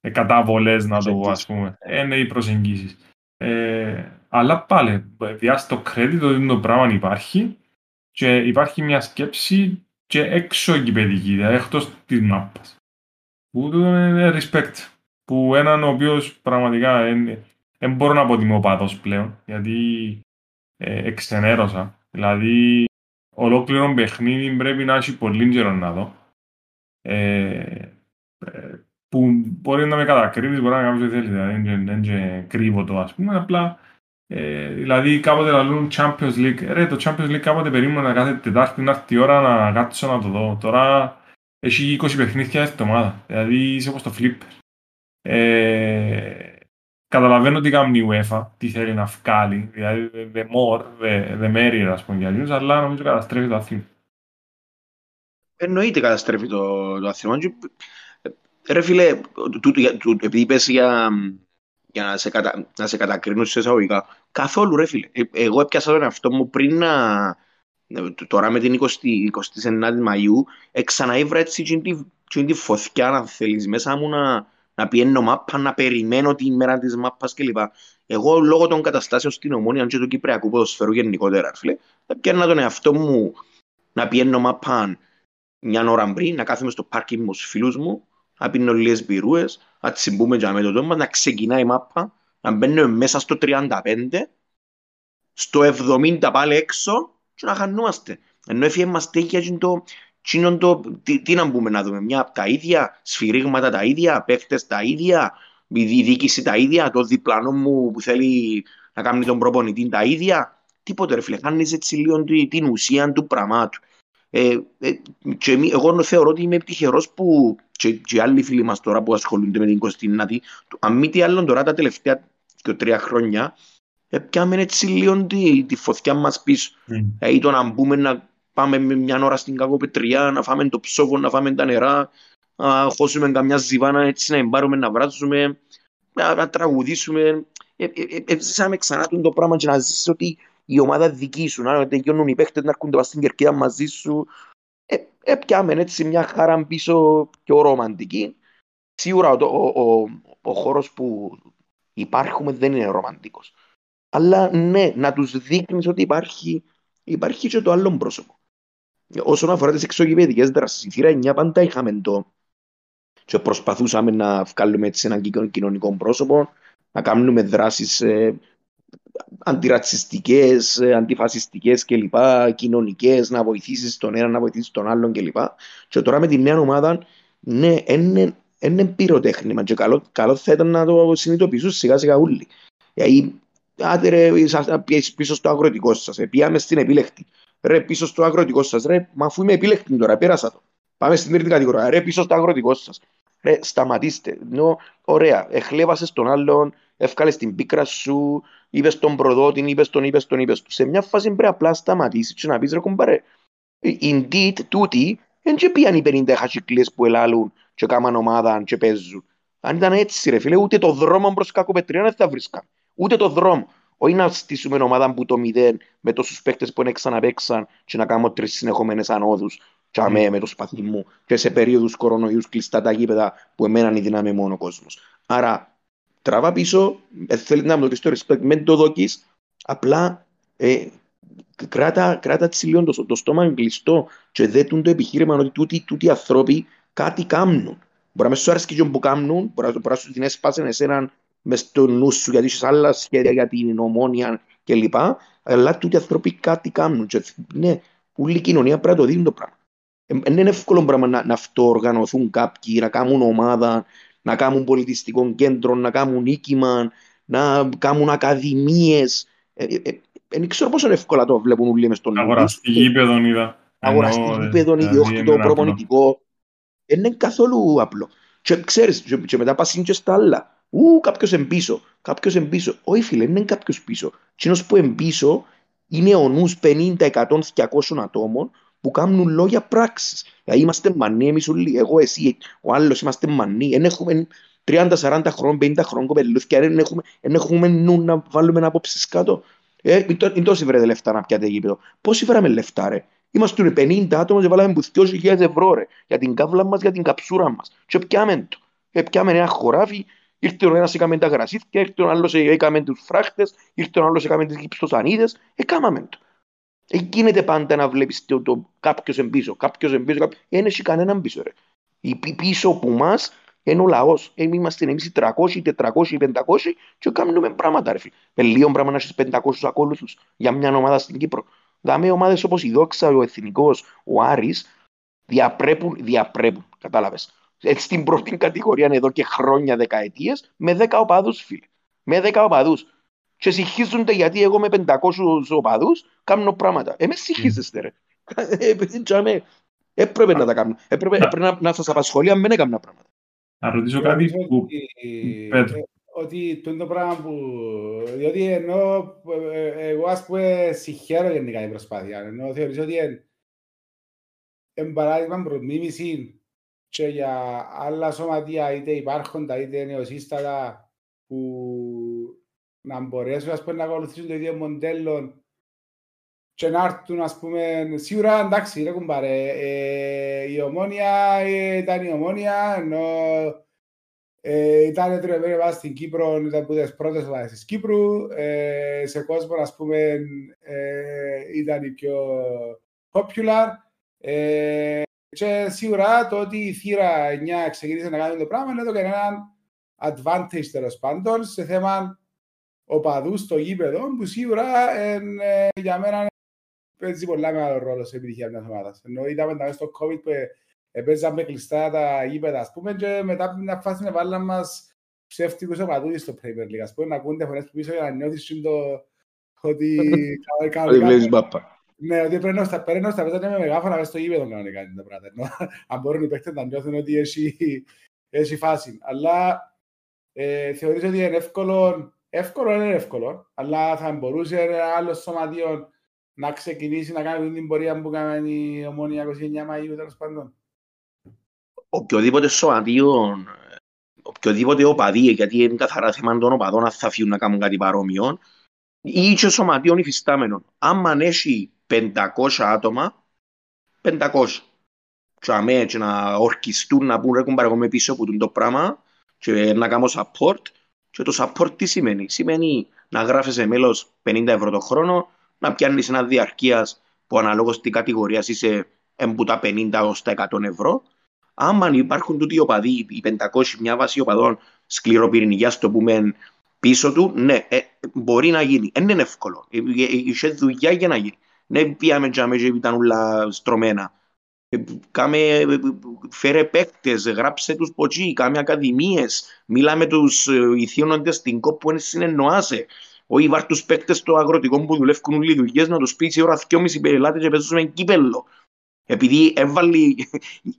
ε, κατάβολες, να το πω ας πούμε. Είναι οι προσεγγίσεις. Ε, αλλά πάλι, διάσει το credit ότι το πράγμα υπάρχει και υπάρχει μια σκέψη και έξω εκυπαιδική, δηλαδή εκτός της μάπας. Που είναι respect. Που έναν ο οποίος πραγματικά δεν μπορώ να πω ότι είμαι οπαδός πλέον, γιατί ε, εξενέρωσα. Δηλαδή, ολόκληρο παιχνίδι πρέπει να έχει πολύ καιρό να δω. Ε, ε, που μπορεί να με κατακρίνεις, μπορεί να κάνει ό,τι θέλει, δηλαδή δεν είναι κρύβω το ας πούμε, απλά ε, δηλαδή κάποτε λαλούν Champions League, ρε το Champions League κάποτε περίμενα κάθε Τετάρτη να έρθει η ώρα να κάτσω να το δω, τώρα έχει 20 παιχνίδια εβδομάδα, δηλαδή είσαι όπως το Flipper. Ε, Καταλαβαίνω τι κάνει η UEFA, τι θέλει να βγάλει, δηλαδή the more, the, the merrier, ας πούμε, για λίγους, αλλά νομίζω καταστρέφει το αθλήμα.
Εννοείται καταστρέφει το, το αθλήμα. Ρε φίλε, επειδή είπες για, για να, σε κατα, να σε κατακρίνω σε εισαγωγικά, καθόλου ρε φίλε. Ε, εγώ έπιασα τον εαυτό μου πριν να, τώρα με την 20, 29η Μαΐου, ξαναήβρα έτσι την τη φωθιά, αν θέλεις, μέσα μου να, να πιένω μάπα, να περιμένω την ημέρα της μάπας κλπ. Εγώ λόγω των καταστάσεων στην Ομόνια και του Κυπριακού ποδοσφαίρου γενικότερα, φίλε, θα πιένα τον εαυτό μου να πιένω μάπα μια ώρα πριν, να κάθομαι στο πάρκι με τους φίλους μου, να πίνω λίγες μπυρούες, να τσιμπούμε για το μας, να ξεκινάει η μάπα, να μπαίνουμε μέσα στο 35, στο 70 πάλι έξω και να χανούμαστε. Ενώ έφυγε μας τέχεια το τι, το, τι, τι, να μπούμε να δούμε, μια από τα ίδια, σφυρίγματα τα ίδια, παίχτες τα ίδια, η διοίκηση τα ίδια, το διπλανό μου που θέλει να κάνει τον προπονητή τα ίδια. Τίποτε ρε φίλε, χάνεις έτσι λίγο την ουσία του πραγμάτου. Ε, ε, και εμεί, εγώ θεωρώ ότι είμαι τυχερό που και, και άλλοι φίλοι μας τώρα που ασχολούνται με την Κωστινάτη, αν μη τι άλλο τώρα τα τελευταία και τρία χρόνια, ε, πιάμε έτσι λίγο τη, τη φωτιά μας πίσω. Mm. Ε, ή το να μπούμε να πάμε με μια ώρα στην κακοπετριά, να φάμε το ψόφο, να φάμε τα νερά, να χώσουμε καμιά ζιβάνα έτσι, να εμπάρουμε, να βράσουμε, να, να τραγουδήσουμε. Έζησαμε ε, ε, ε, ξανά το πράγμα και να ζήσεις ότι η ομάδα δική σου, να τελειώνουν οι παίχτες, να έρχονται στην κερκίδα μαζί σου. Έπιαμε έτσι μια χαρά πίσω πιο ρομαντική. Σίγουρα ο, ο, ο, ο χώρος που υπάρχουμε δεν είναι ρομαντικός. Αλλά ναι, να τους δείχνεις ότι υπάρχει, υπάρχει και το άλλο πρόσωπο. Όσον αφορά τις εξωγηπαιδικές δράσεις, η θύρα 9 πάντα είχαμε το και προσπαθούσαμε να βγάλουμε έτσι έναν κοινωνικό πρόσωπο να κάνουμε δράσεις ε, αντιρατσιστικές, ε, αντιφασιστικές κλπ, κοινωνικές, να βοηθήσεις τον ένα, να βοηθήσεις τον άλλον κλπ. Και τώρα με τη νέα ομάδα, ναι, είναι, είναι πυροτέχνημα και καλό, καλό θα ήταν να το συνειδητοποιήσουν σιγά σιγά όλοι. Γιατί, άτε ρε, πίσω στο αγροτικό σας, ε, πήγαμε στην επίλεκτη. Ρε, πίσω στο αγροτικό σας, ρε, μα αφού είμαι επίλεκτη τώρα, πέρασα το. Πάμε στην τρίτη κατηγορία, ρε, πίσω στο αγροτικό σας. Ρε, σταματήστε. Νο, ωραία, εχλέβασες τον άλλον, εύκαλες την πίκρα σου, είπες τον προδότη, είπες τον, είπες τον, είπες τον. Σε μια φάση πρέπει απλά σταματήσεις και να πεις ρε κουμπάρε. Indeed, τούτοι, δεν και πήγαν οι 50 χασικλίες που ελάλουν και κάμαν ομάδα και παίζουν. Αν ήταν έτσι ρε φίλε, ούτε το δρόμο προς κακοπετρία δεν θα βρίσκαν. Ούτε το δρόμο. Όχι να στήσουμε ομάδα που το μηδέν με τόσους παίκτες που είναι ξαναπαίξαν και να κάνουμε τρεις συνεχόμενες ανόδους και αμέ με το σπαθί μου και σε περίοδους κορονοϊούς κλειστά τα γήπεδα που εμένα είναι δύναμη μόνο ο κόσμος. Άρα τραβά πίσω, ε, θέλει να μου το respect, μην το δοκείς, απλά ε, κράτα, κράτα λίγο το, το στόμα κλειστό και δέτουν το επιχείρημα ότι τούτοι, τούτοι ανθρώποι κάτι κάνουν. Μπορεί να μες σου αρέσει και που κάνουν, μπορεί να σου την έσπασαν εσέναν μες στο νου σου γιατί είσαι άλλα σχέδια για την ομόνια κλπ. Αλλά τούτοι άνθρωποι κάτι κάνουν. Και, ναι, όλη η κοινωνία πρέπει να το δίνει το πράγμα. Δεν είναι εύκολο πράγμα να, να αυτοοργανωθούν κάποιοι, να κάνουν ομάδα, να κάνουν πολιτιστικό κέντρο, να κάνουν νίκημα, να κάνουν ακαδημίες. Δεν ε, ε, ε, ξέρω πόσο εύκολα το βλέπουν όλοι μες στον
Αγοραστή γήπεδο είδα.
Αγοραστή γήπεδο, ιδιόκτητο, προπονητικό. Δεν είναι καθόλου απλό. Και ξέρεις, και μετά πας και στα άλλα. Ού, κάποιος εμπίσω, κάποιος εμπίσω. Όχι φίλε, δεν είναι κάποιος πίσω. Κοινός που εμπίσω είναι ο νους 50, 100, 200 ατόμων που κάνουν λόγια πράξεις. Δηλαδή είμαστε μανί εμείς όλοι, εγώ, εσύ, ο άλλος είμαστε μανί. Δεν έχουμε 30-40 χρόνια, 50 χρόνια κοπελούθια, δεν έχουμε, δεν έχουμε νου να βάλουμε απόψεις κάτω. Ε, είναι τόσοι βρέτε λεφτά να πιάτε γήπεδο. Πόσοι βράμε λεφτά ρε; Είμαστε 50 άτομα και βάλαμε που 2.000 ευρώ ρε. Για την κάβλα μας, για την καψούρα μας. Και πιάμε το. Ε, πιάμε ένα χωράφι, ήρθε ο ένας έκαμε τα γρασίθια, ήρθε ο άλλος έκαμε τους φράχτες, ήρθε ο άλλος έκαμε τις γυψοσανίδες, έκαμε το. Ε, γίνεται πάντα να βλέπεις το, το κάποιος εμπίσω, κάποιος εμπίσω, κάποιος... δεν έχει κανέναν πίσω ρε. Η πίσω από μας είναι ο λαός. Ε, είμαστε εμείς οι 300, 400, 500 και κάνουμε πράγματα ρε φίλε. Με λίγο πράγμα να έχεις 500 ακόλουθους για μια ομάδα στην Κύπρο. Δάμε ομάδες όπως η Δόξα, ο Εθνικός, ο Άρης, διαπρέπουν, διαπρέπουν, κατάλαβες. Έτσι στην πρώτη κατηγορία εδώ και χρόνια, δεκαετίες, με 10 οπαδούς φίλε. Με 10 οπαδούς και συγχύζονται γιατί εγώ με 500 οπαδούς κάνω πράγματα. Εμείς συγχύζεστε ρε. Επειδή τσάμε, έπρεπε να τα κάνω. Έπρεπε, έπρεπε να, να σας απασχολεί αν δεν έκανα πράγματα.
Να ρωτήσω κάτι που... Πέτρο.
Ότι το είναι το πράγμα που... Διότι ενώ εγώ ας πούμε συγχαίρω γενικά την προσπάθεια. Ενώ θεωρήσω ότι είναι παράδειγμα προτιμήμιση και για άλλα σωματεία είτε υπάρχοντα είτε νεοσύστατα που να μπορέσουν ας πούμε, να ακολουθήσουν το ίδιο μοντέλο και να έρθουν, ας πούμε, σίγουρα εντάξει, ρε κουμπάρε, ε, η ομόνια ε, ήταν η ομόνια, ενώ ε, ήταν τρεβέρε βάση στην Κύπρο, ήταν από τις πρώτες βάσεις της Κύπρου, ε, σε κόσμο, ας πούμε, ε, ήταν η πιο popular, ε, και σίγουρα το ότι η θύρα 9 ξεκίνησε να κάνει το πράγμα είναι το κανέναν advantage τέλος πάντων σε θέμα οπαδούς στο γήπεδο που σίγουρα ε, για μένα παίζει πολλά μεγάλο ρόλο σε επιτυχία μιας ομάδας. Ενώ είδαμε τα στο COVID που παίζαμε κλειστά τα γήπεδα ας πούμε και μετά από την φάση βάλαμε μας ψεύτικους οπαδούς στο Premier League. Ας πούμε να ακούνται φωνές πίσω για να νιώθεις το ότι... Ναι, ότι πρέπει να στα παίρνω στα παίζανε με μεγάφωνα μέσα στο γήπεδο κανονικά τα πράγματα. Αν μπορούν οι παίκτες να νιώθουν ότι έχει φάση. Αλλά ε, θεωρείς ότι είναι εύκολο Εύκολο είναι εύκολο, αλλά θα μπορούσε ένα άλλο σωματείο να ξεκινήσει να κάνει την πορεία που κάνει η Ομόνια 29 Μαΐου τέλος πάντων.
Οποιοδήποτε σωματείο, οποιοδήποτε οπαδί, γιατί είναι καθαρά θέμα των οπαδών να θα φύγουν να κάνουν κάτι παρόμοιο, ή και σωματείων υφιστάμενων. Αν έχει 500 άτομα, 500. Και αμέ και να ορκιστούν να πούν ρε κουμπάρε πίσω από το πράγμα και να κάνω support, και το support τι σημαίνει. Σημαίνει να γράφεσαι μέλο 50 ευρώ το χρόνο, να πιάνει ένα διαρκεία που αναλόγω την κατηγορία είσαι εμπουτά 50 ω τα 100 ευρώ. Άμα υπάρχουν τούτοι οπαδοί, οι 500, μια βάση οπαδών σκληροπυρηνικιά, το πούμε πίσω του, ναι, ε, μπορεί να γίνει. Δεν είναι εύκολο. Ε, ε, είχε δουλειά για να γίνει. Ναι, πήγαμε και ήταν όλα στρωμένα. Κάμε, φέρε παίκτες, γράψε τους ποτσί, κάμε ακαδημίες, μιλά με τους ηθιώνοντες στην κόπ που είναι συνεννοάσαι. Όχι βάρ τους παίκτες στο αγροτικό που δουλεύουν όλοι δουλειές να τους πεις η ώρα δυόμιση περιλάτε και παίζουν με κύπελο. Επειδή έβαλε,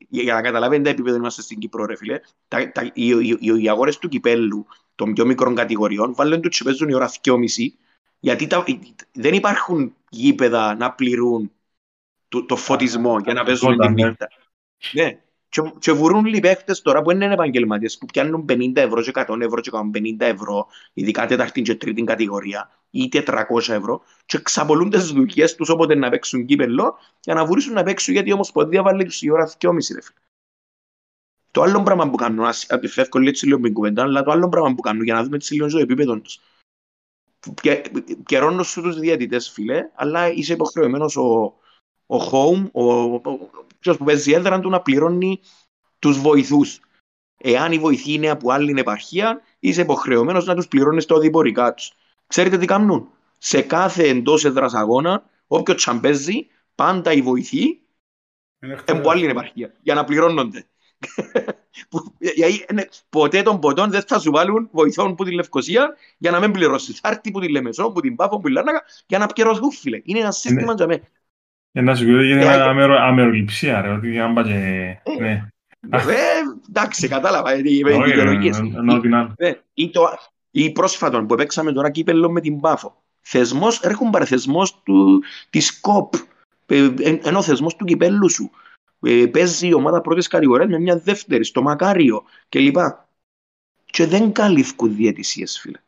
για να καταλάβετε τα επίπεδο είμαστε στην Κύπρο ρε φίλε, τα, τα, οι, οι, οι, οι αγορές του κυπέλου των πιο μικρών κατηγοριών βάλουν τους και παίζουν η ώρα δυόμιση γιατί τα, δεν υπάρχουν γήπεδα να πληρούν το, το φωτισμό για να παίζουν τη ναι. νύχτα. Ναι. Και, και βουρούν οι παίχτες τώρα που είναι επαγγελματίες που πιάνουν 50 ευρώ και 100 ευρώ και 50 ευρώ, ειδικά τέταρτη και τρίτη κατηγορία ή 400 ευρώ και ξαπολούν τις δουλειές τους όποτε να παίξουν κύπελο για να βουρήσουν να παίξουν γιατί όμως ποδία βάλει τους η ώρα 2,5 ρε Το άλλο πράγμα που κάνουν, απειφεύκω έτσι λίγο με κουβέντα, αλλά το άλλο πράγμα που κάνουν για να δούμε τις λίγο το επίπεδο τους. Και, καιρώνω σου τους διαιτητές φίλε, αλλά είσαι υποχρεωμένος ο, ο home, ο, ο, ο που παίζει έδρα του να πληρώνει τους βοηθούς. Εάν οι βοηθοί είναι από άλλη επαρχία, είσαι υποχρεωμένος να τους πληρώνεις τα οδηπορικά τους. Ξέρετε τι κάνουν; Σε κάθε εντός έδρας αγώνα, όποιο τσαμπέζει, πάντα οι βοηθοί είναι από άλλη επαρχία για να πληρώνονται. ποτέ των ποτών δεν θα σου βάλουν βοηθών που τη Λευκοσία για να μην πληρώσεις. Θα έρθει που τη Λεμεσό, που την Πάφο, που τη Λάρνακα για να πληρώσουν φίλε. Είναι ένα σύστημα για μένα.
Να σου πω ότι είναι αμεροληψία ρε, ότι αν πάει και... Ναι.
Εντάξει, κατάλαβα, οι δικαιολογίες. Ή πρόσφατον που παίξαμε τώρα κύπελο με την Πάφο. Θεσμός, έρχον παραθεσμός του, της ΚΟΠ, ενώ θεσμός του κυπέλου σου. Παίζει η ομάδα πρώτης κατηγορίας με μια δεύτερη, στο Μακάριο κλπ. Και δεν καλύφκουν διαιτησίες, φίλε.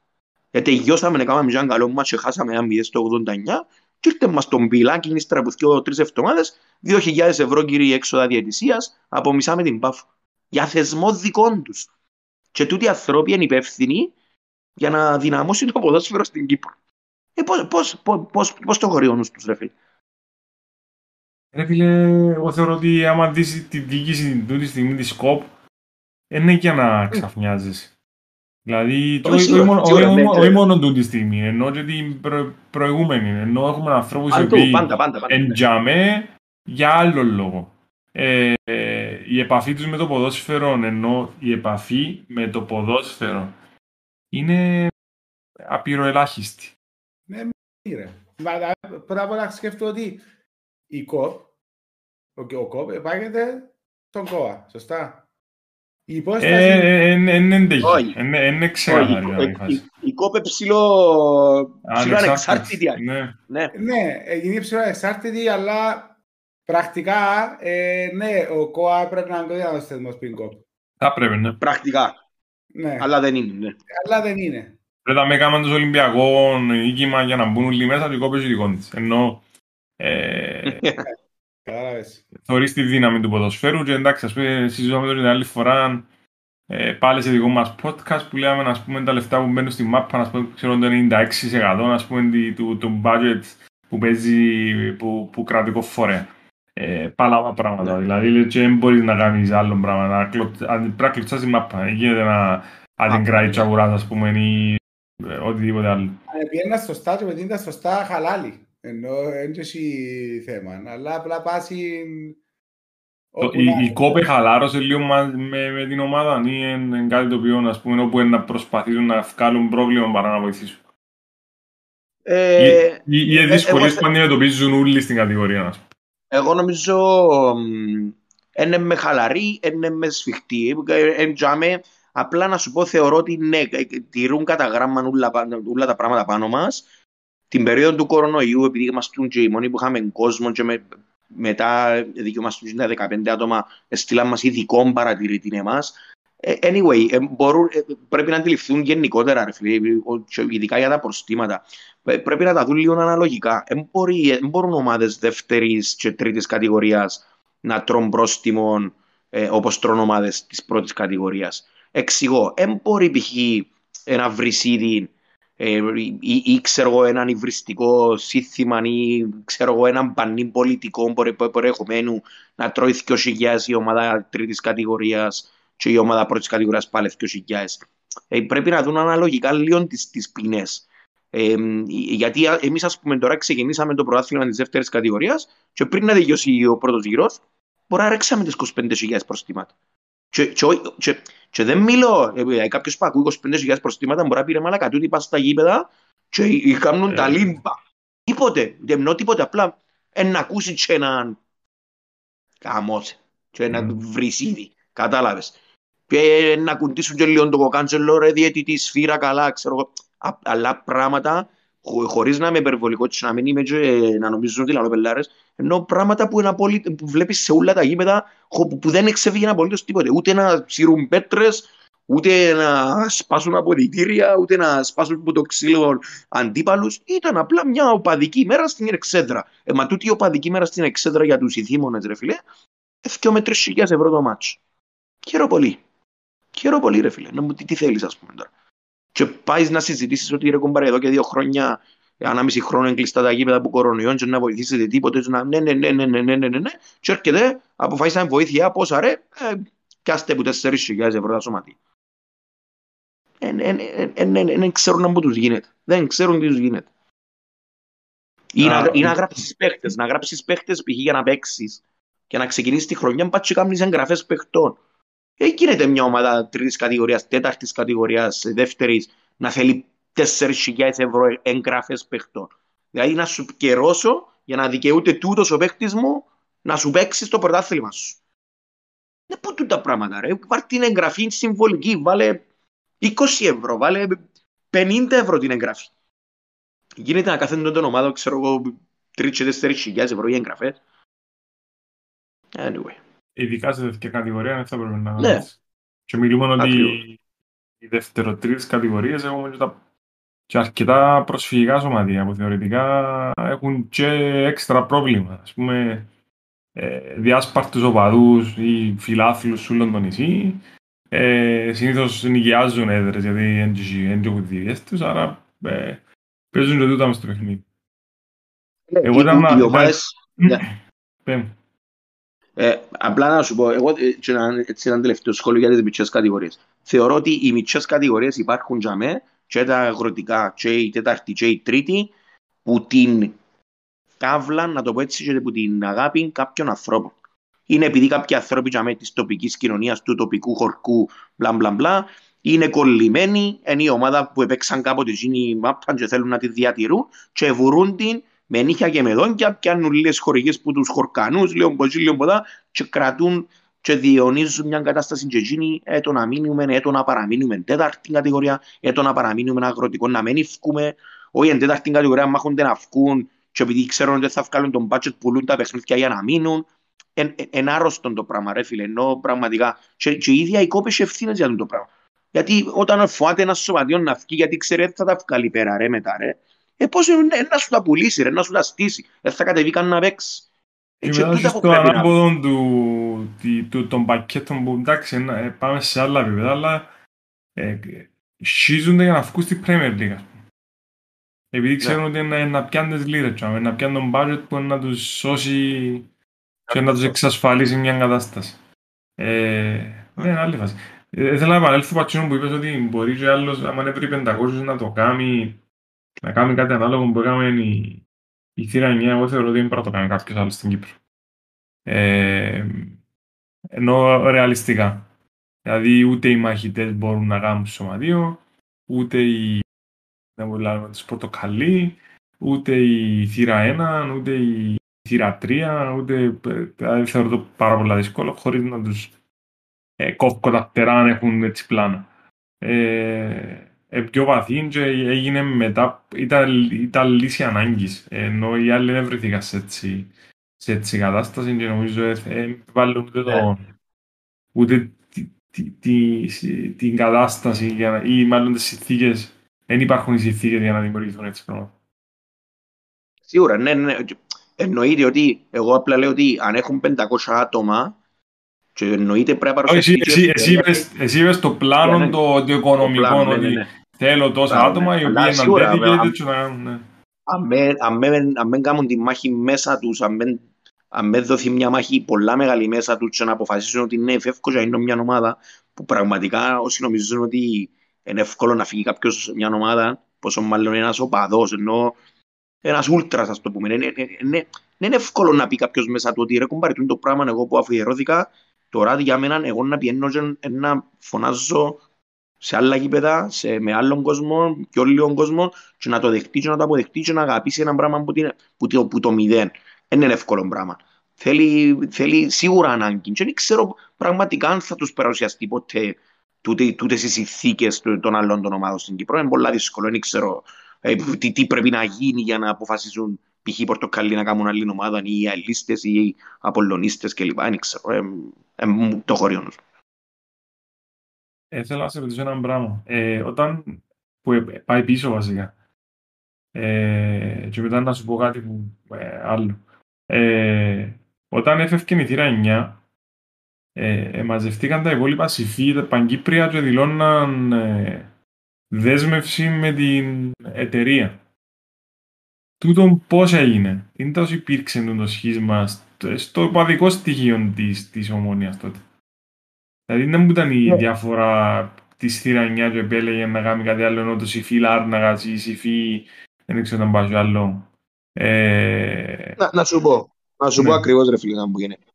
Γιατί γιώσαμε να κάνουμε μια καλό μάτς και χάσαμε ένα 0 στο 89 και ήρθε μας τον πιλάκι ύστερα από δύο τρεις εβδομάδες, 2.000 ευρώ κύριε έξοδα διαιτησίας, απομισάμε την πάφο. Για θεσμό δικών τους. Και τούτοι οι ανθρώποι είναι υπεύθυνοι για να δυναμώσει το ποδόσφαιρο στην Κύπρο. Ε, πώς, πώς, πώς, πώς, το χωριώνουν τους ρε φίλε;
Ρε φίλε, εγώ θεωρώ ότι άμα δεις τη διοίκηση τούτη στιγμή της ΚΟΠ, είναι για να ξαφνιάζεις. Δηλαδή, όχι μόνο τούτη στιγμή, ενώ και την προηγούμενη, ενώ έχουμε ανθρώπους οι οποίοι εντιαμέ για άλλο λόγο. Ε, η επαφή τους με το ποδόσφαιρο, ενώ η επαφή με το ποδόσφαιρο είναι απειροελάχιστη.
Ναι, ρε. Πρώτα απ' όλα σκέφτομαι ότι η ΚΟΠ, ο ΚΟΠ επάγεται τον ΚΟΑ, σωστά;
Η υπόσταση... Ε, είναι ξεκάθαρη
η κόπε ψηλό ανεξάρτητη.
Ναι, ναι είναι ψηλό ανεξάρτητη, αλλά πρακτικά, ε, ναι, ο ΚΟΑ πρέπει να είναι το θεσμός πριν κόπ.
Θα πρέπει, ναι.
Πρακτικά. Ναι. Αλλά δεν είναι, ναι.
Αλλά δεν είναι.
Πρέπει να με κάνουμε τους Ολυμπιακών οίκημα για να μπουν όλοι μέσα και κόπες δικό της. Ενώ... Ε, Θεωρείς τη δύναμη του ποδοσφαίρου και εντάξει, ας πούμε, συζητάμε την άλλη φορά ε, πάλι σε δικό μας podcast που λέμε ας πούμε, τα λεφτά που μπαίνουν στη μάπα, ας πούμε, ξέρω το 96% ας πούμε, του, του budget που παίζει που, που κρατικό φορέ. Ε, παλαβά πράγματα, ναι. δηλαδή και δεν μπορείς να κάνεις άλλο πράγμα, να πρέπει να κλωτσάς τη μάπα, δεν γίνεται να την κρατήσεις και αγοράς, ας πούμε, ή ε, οτιδήποτε άλλο.
Αν πιένας σωστά και με την σωστά χαλάλι. Ενώ δεν έχει θέμα. Αλλά απλά πάσει...
Η, η Κόπε χαλάρωσε λίγο με, με την ομάδα ή είναι κάτι το οποίο ας πούμε, όπου να προσπαθήσουν να βγάλουν πρόβλημα παρά να βοηθήσουν. Ε, ή, ή, ή δυσκολίες που αντιμετωπίζουν όλοι στην κατηγορία μας.
Εγώ νομίζω είναι με χαλαρή, είναι με σφιχτή. Εντζάμε, απλά να σου πω, θεωρώ ότι ναι, τηρούν κατά γράμμα όλα, όλα τα πράγματα πάνω μας την περίοδο του κορονοϊού, επειδή ήμασταν και οι μόνοι που είχαμε κόσμο και με, μετά δικαιούμασταν τα 15 άτομα, στείλαν μας ειδικών παρατηρητή εμάς. Ε, anyway, ε, μπορούν, ε, πρέπει να αντιληφθούν γενικότερα, ρε φίλε, ειδικά για τα προστήματα. Πρέπει να τα δουν λίγο αναλογικά. Δεν μπορούν ομάδες δεύτερης και τρίτης κατηγορίας να τρώνε πρόστιμο ε, όπως τρώνε ομάδες της πρώτης κατηγορίας. Εξηγώ, δεν μπορεί π.χ. ένα βρυσίδι ε, ή, ή ξέρω εγώ έναν υβριστικό σύνθημα ή ξέρω εγώ έναν πανί πολιτικό προηγουμένου να τρώει 2.000 η ομάδα τρίτης κατηγορίας και η ομάδα πρώτης κατηγορίας πάλι 2.000. ε, πρέπει να δουν αναλογικά λίγο τις, τις ποινές. Ε, γιατί εμείς ας πούμε τώρα ξεκινήσαμε το πρωτάθλημα της δεύτερης κατηγορίας και πριν να τελειώσει ο πρώτος γύρος μπορεί να ρέξαμε τις 25.000 προστήματα. Και, και, και, και, δεν μιλώ, ε, κάποιος που ακούει 25.000 προστήματα μπορεί να πει ρε μαλακά τούτοι πας στα γήπεδα και κάνουν τα λίμπα. Τίποτε, δεν εννοώ τίποτε, απλά να ακούσει και έναν καμός και να βρυσίδι, κατάλαβες. Και να κουντήσουν και λίγο το κοκάντσελο, ρε διαιτητής, σφύρα καλά, ξέρω εγώ. Αλλά πράγματα, χωρίς να είμαι υπερβολικό και να μην είμαι και να νομίζουν ότι λαλό πελάρες, ενώ πράγματα που, απολύ... που βλέπεις σε όλα τα γήπεδα που δεν εξέφυγε απολύτως τίποτε. Ούτε να σύρουν πέτρες, ούτε να σπάσουν αποδητήρια, ούτε να σπάσουν από το ξύλο αντίπαλους. Ήταν απλά μια οπαδική μέρα στην Εξέδρα. Ε, μα τούτη η οπαδική μέρα στην Εξέδρα για τους ηθήμονες, ρε φίλε, έφτιω με 3.000 ευρώ το μάτσο. Χαίρο πολύ. Χαίρο πολύ, ρε φίλε. Να μου τι, τι θέλεις, ας πούμε τώρα. Και πάεις να συζητήσεις ότι ρε κομπάρε εδώ και δύο χρόνια, ανάμιση χρόνο εγκλειστά τα γήπεδα από κορονοϊόν, και να βοηθήσετε τίποτε. Να... Ναι, ναι, ναι, ναι, ναι, ναι, ναι, ναι, ναι. Και έρχεται, αποφάσισαν βοήθεια, πόσα ρε, ε, πιάστε που 4.000 ευρώ τα σωματεία. Δεν ξέρουν να μου τους γίνεται. Δεν ξέρουν τι τους γίνεται. Ή να, ή να γράψεις παίχτες, να γράψεις παίχτες π.χ. για να παίξεις και να ξεκινήσεις τη χρονιά, πας και κάνεις εγγραφές παιχτών. Δεν γίνεται μια ομάδα τρίτης κατηγορίας, τέταρτης κατηγορίας, δεύτερης να θέλει 4.000 ευρώ εγγραφές παιχτών. Δηλαδή να σου καιρώσω για να δικαιούται τούτος ο παίχτης μου να σου παίξει στο πρωτάθλημα σου. Δεν πού τα πράγματα, ρε. Πάρ την εγγραφή συμβολική, βάλε 20 ευρώ, βάλε 50 ευρώ την εγγραφή. Γίνεται να καθένουν τον ομάδα, ξέρω εγώ, 3-4 ευρώ για εγγραφές. Anyway
ειδικά σε τέτοια κατηγορία, δεν θα πρέπει να ναι. Και μιλούμε ότι οι δευτεροτρίτες κατηγορίες έχουμε και, τα... και αρκετά προσφυγικά σωματεία που θεωρητικά έχουν και έξτρα πρόβλημα. Ας πούμε, ε, διάσπαρτους οπαδούς ή φιλάθλους σε όλο το νησί. Ε, συνήθως νοικιάζουν έδρες γιατί δεν έχουν τις τους, άρα ε, παίζουν και τούτα μες στο παιχνίδι.
Ναι, Εγώ ήταν να... Οι ομάδες... Ε, απλά να σου πω, εγώ ε, έτσι ένα τελευταίο σχόλιο για τις μικρές κατηγορίες. Θεωρώ ότι οι μικρές κατηγορίες υπάρχουν για μέ, και τα αγροτικά, και η τέταρτη, και η τρίτη, που την κάβλαν, να το πω έτσι, και που την αγάπη κάποιων ανθρώπων. Είναι επειδή κάποιοι άνθρωποι για μέ της τοπικής κοινωνίας, του τοπικού χορκού, μπλα μπλα μπλα, είναι κολλημένοι, είναι η ομάδα που έπαιξαν κάποτε εκείνη μάπαν και θέλουν να τη διατηρούν και βουρούν την με νύχια και με δόντια, πιάνουν λίγες χορηγίες που τους χορκανούς, λίγο ποζί, λίγο ποδά και κρατούν και διονύζουν μια κατάσταση και εκείνη έτο να μείνουμε, έτο να παραμείνουμε τέταρτη κατηγορία, έτο να παραμείνουμε αγροτικό, να μην ευκούμε, όχι εν τέταρτη κατηγορία μάχονται να βγουν και επειδή ξέρουν ότι θα βγάλουν τον budget πουλούν τα παιχνίδια για να μείνουν. Εν, εν άρρωστον το πράγμα ρε φίλε, ενώ πραγματικά και, και η ίδια η κόπη ευθύνες για το πράγμα. Γιατί όταν φοβάται ένας σωματιός να βγει, γιατί ξέρει θα τα βγάλει πέρα ρε μετά ρε. Ε, πώς είναι να σου τα πουλήσει, ρε, να σου τα στήσει. Δεν θα κατεβεί καν να παίξει.
Και μετά στο ανάποδο του, του, των πακέτων που εντάξει ε, πάμε σε άλλα επίπεδα, αλλά ε, σχίζονται για να βγουν στη Premier League. Επειδή ναι. ξέρουν ότι είναι να πιάνουν τις λίρες, να πιάνουν τον budget που να τους σώσει και να τους εξασφαλίσει μια κατάσταση. Ε, ναι, είναι άλλη φάση. Ε, θέλω να επανέλθω πατσίνο που είπες ότι μπορεί και άλλος, άμα είναι πριν 500 να το κάνει να κάνουμε κάτι ανάλογο που έκαμε η, η θύρα 9, εγώ θεωρώ ότι δεν πρέπει να το κάνει κάποιος άλλος στην Κύπρο. Ε, ενώ ρεαλιστικά. Δηλαδή ούτε οι μαχητές μπορούν να κάνουν σωματείο, ούτε οι δεν μπορούμε τους πορτοκαλί, ούτε η θύρα 1, ούτε η θύρα 3, ούτε δηλαδή θεωρώ το πάρα πολύ δύσκολο χωρίς να τους ε, κόφκω τα φτερά αν έχουν έτσι πλάνα. Ε, ε, πιο βαθύ και έγινε μετά, ήταν, ήταν λύση ανάγκης, ενώ οι άλλοι δεν βρεθήκαν σε έτσι, σε έτσι κατάσταση και νομίζω δεν ε, βάλουν ούτε, το, ναι. ούτε τη, τη, τη, την κατάσταση για, ή μάλλον τις συνθήκες, δεν υπάρχουν οι συνθήκες για να δημιουργηθούν έτσι πράγματα.
Σίγουρα, ναι, ναι. Εννοείται ότι, εγώ απλά λέω ότι αν έχουν 500 άτομα, και εννοείται πρέπει να
παρουσιαστεί... Εσύ είπες το πλάνο το οικονομικό, ναι, ότι ναι, ναι. θέλω τόσα άτομα οι οποίοι είναι αντέτοιμοι
Αν δεν κάνουν τη μάχη μέσα τους, αν δεν δοθεί μια μάχη πολλά μεγάλη μέσα τους και να αποφασίσουν ότι ναι, φεύγω και είναι μια ομάδα που πραγματικά όσοι νομίζουν ότι είναι εύκολο να φύγει κάποιος μια ομάδα, πόσο μάλλον ένας οπαδός, ενώ ένας ούλτρας, ας το πούμε. Είναι, είναι, είναι, είναι εύκολο να πει κάποιος μέσα του ότι ρε κουμπάρι, το πράγμα εγώ που αφιερώθηκα, τώρα για μένα εγώ να πιένω και να φωνάζω σε άλλα γήπεδα, σε, με άλλον κόσμο, πιο λίγο κόσμο, και να το δεχτεί και να το αποδεχτεί και να αγαπήσει ένα πράγμα που, την, που, το, που το μηδέν. Δεν είναι εύκολο πράγμα. Θέλει, θέλει σίγουρα ανάγκη. Και δεν ξέρω πραγματικά αν θα τους παρουσιαστεί ποτέ τούτες οι συνθήκες των άλλων των ομάδων στην Κύπρο. Είναι πολύ δύσκολο. Δεν ξέρω ε, τι, τι, πρέπει να γίνει για να αποφασίσουν π.χ. οι Πορτοκαλί να κάνουν άλλη ομάδα ή οι Αιλίστε ή οι Απολωνίστες κλπ. Δεν ξέρω. Ε, ε, το χωριό
ε, θέλω να σε ρωτήσω ένα πράγμα. Ε, όταν που ε, πάει πίσω βασικά, ε, και μετά να σου πω κάτι που, ε, άλλο. Ε, όταν έφευκε η θύρα 9, ε, μαζευτήκαν τα υπόλοιπα συμφί, τα Παγκύπρια και δηλώναν ε, δέσμευση με την εταιρεία. Τούτον πώς έγινε, είναι τόσο υπήρξε το σχίσμα στο, στο παδικό στοιχείο της, της ομόνιας τότε. Δηλαδή δεν μου ήταν η ναι. διαφορά της θύρα 9 που επέλεγε να κάνει κάτι άλλο ενώ το Σιφί Λάρναγας ή Σιφί δεν ξέρω να πάει άλλο.
Ε... Να, να σου πω, να σου ναι. πω ακριβώς ρε φίλε να μου γίνεται.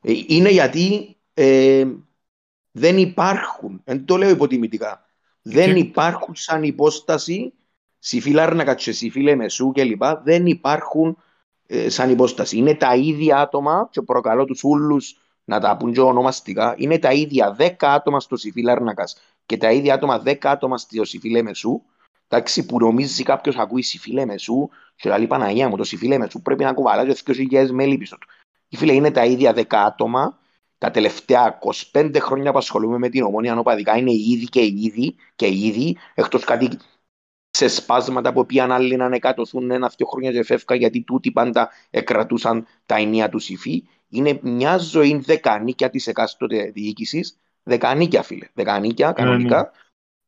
Ε, είναι γιατί ε, δεν υπάρχουν, δεν το λέω υποτιμητικά, δεν υπάρχουν σαν υπόσταση Σιφί Λάρναγα και Σιφί Λεμεσού κλπ. Δεν υπάρχουν ε, σαν υπόσταση. Είναι τα ίδια άτομα και προκαλώ τους ούλους να τα πούν και ονομαστικά, είναι τα ίδια 10 άτομα στο Σιφί Λάρνακα και τα ίδια άτομα 10 άτομα στο Σιφί Λεμεσού. Εντάξει, που νομίζει κάποιος ακούει Σιφί Λεμεσού και λέει Παναγία μου, το Σιφί Λεμεσού πρέπει να κουβαλάει 2.000 μέλη πίσω του. Οι φίλε είναι τα ίδια 10 άτομα. Τα τελευταία 25 χρόνια που ασχολούμαι με την ομόνια νοπαδικά είναι ήδη και ήδη και ήδη, εκτός κάτι σε σπάσματα που πήγαν άλλοι να ανεκατοθούν ένα-δύο χρόνια και φεύγα γιατί τούτοι πάντα εκρατούσαν τα ενία τους Σιφί είναι μια ζωή δεκανίκια της εκάστοτε διοίκησης. Δεκανίκια, φίλε. Δεκανίκια, ναι, κανονικά. Mm.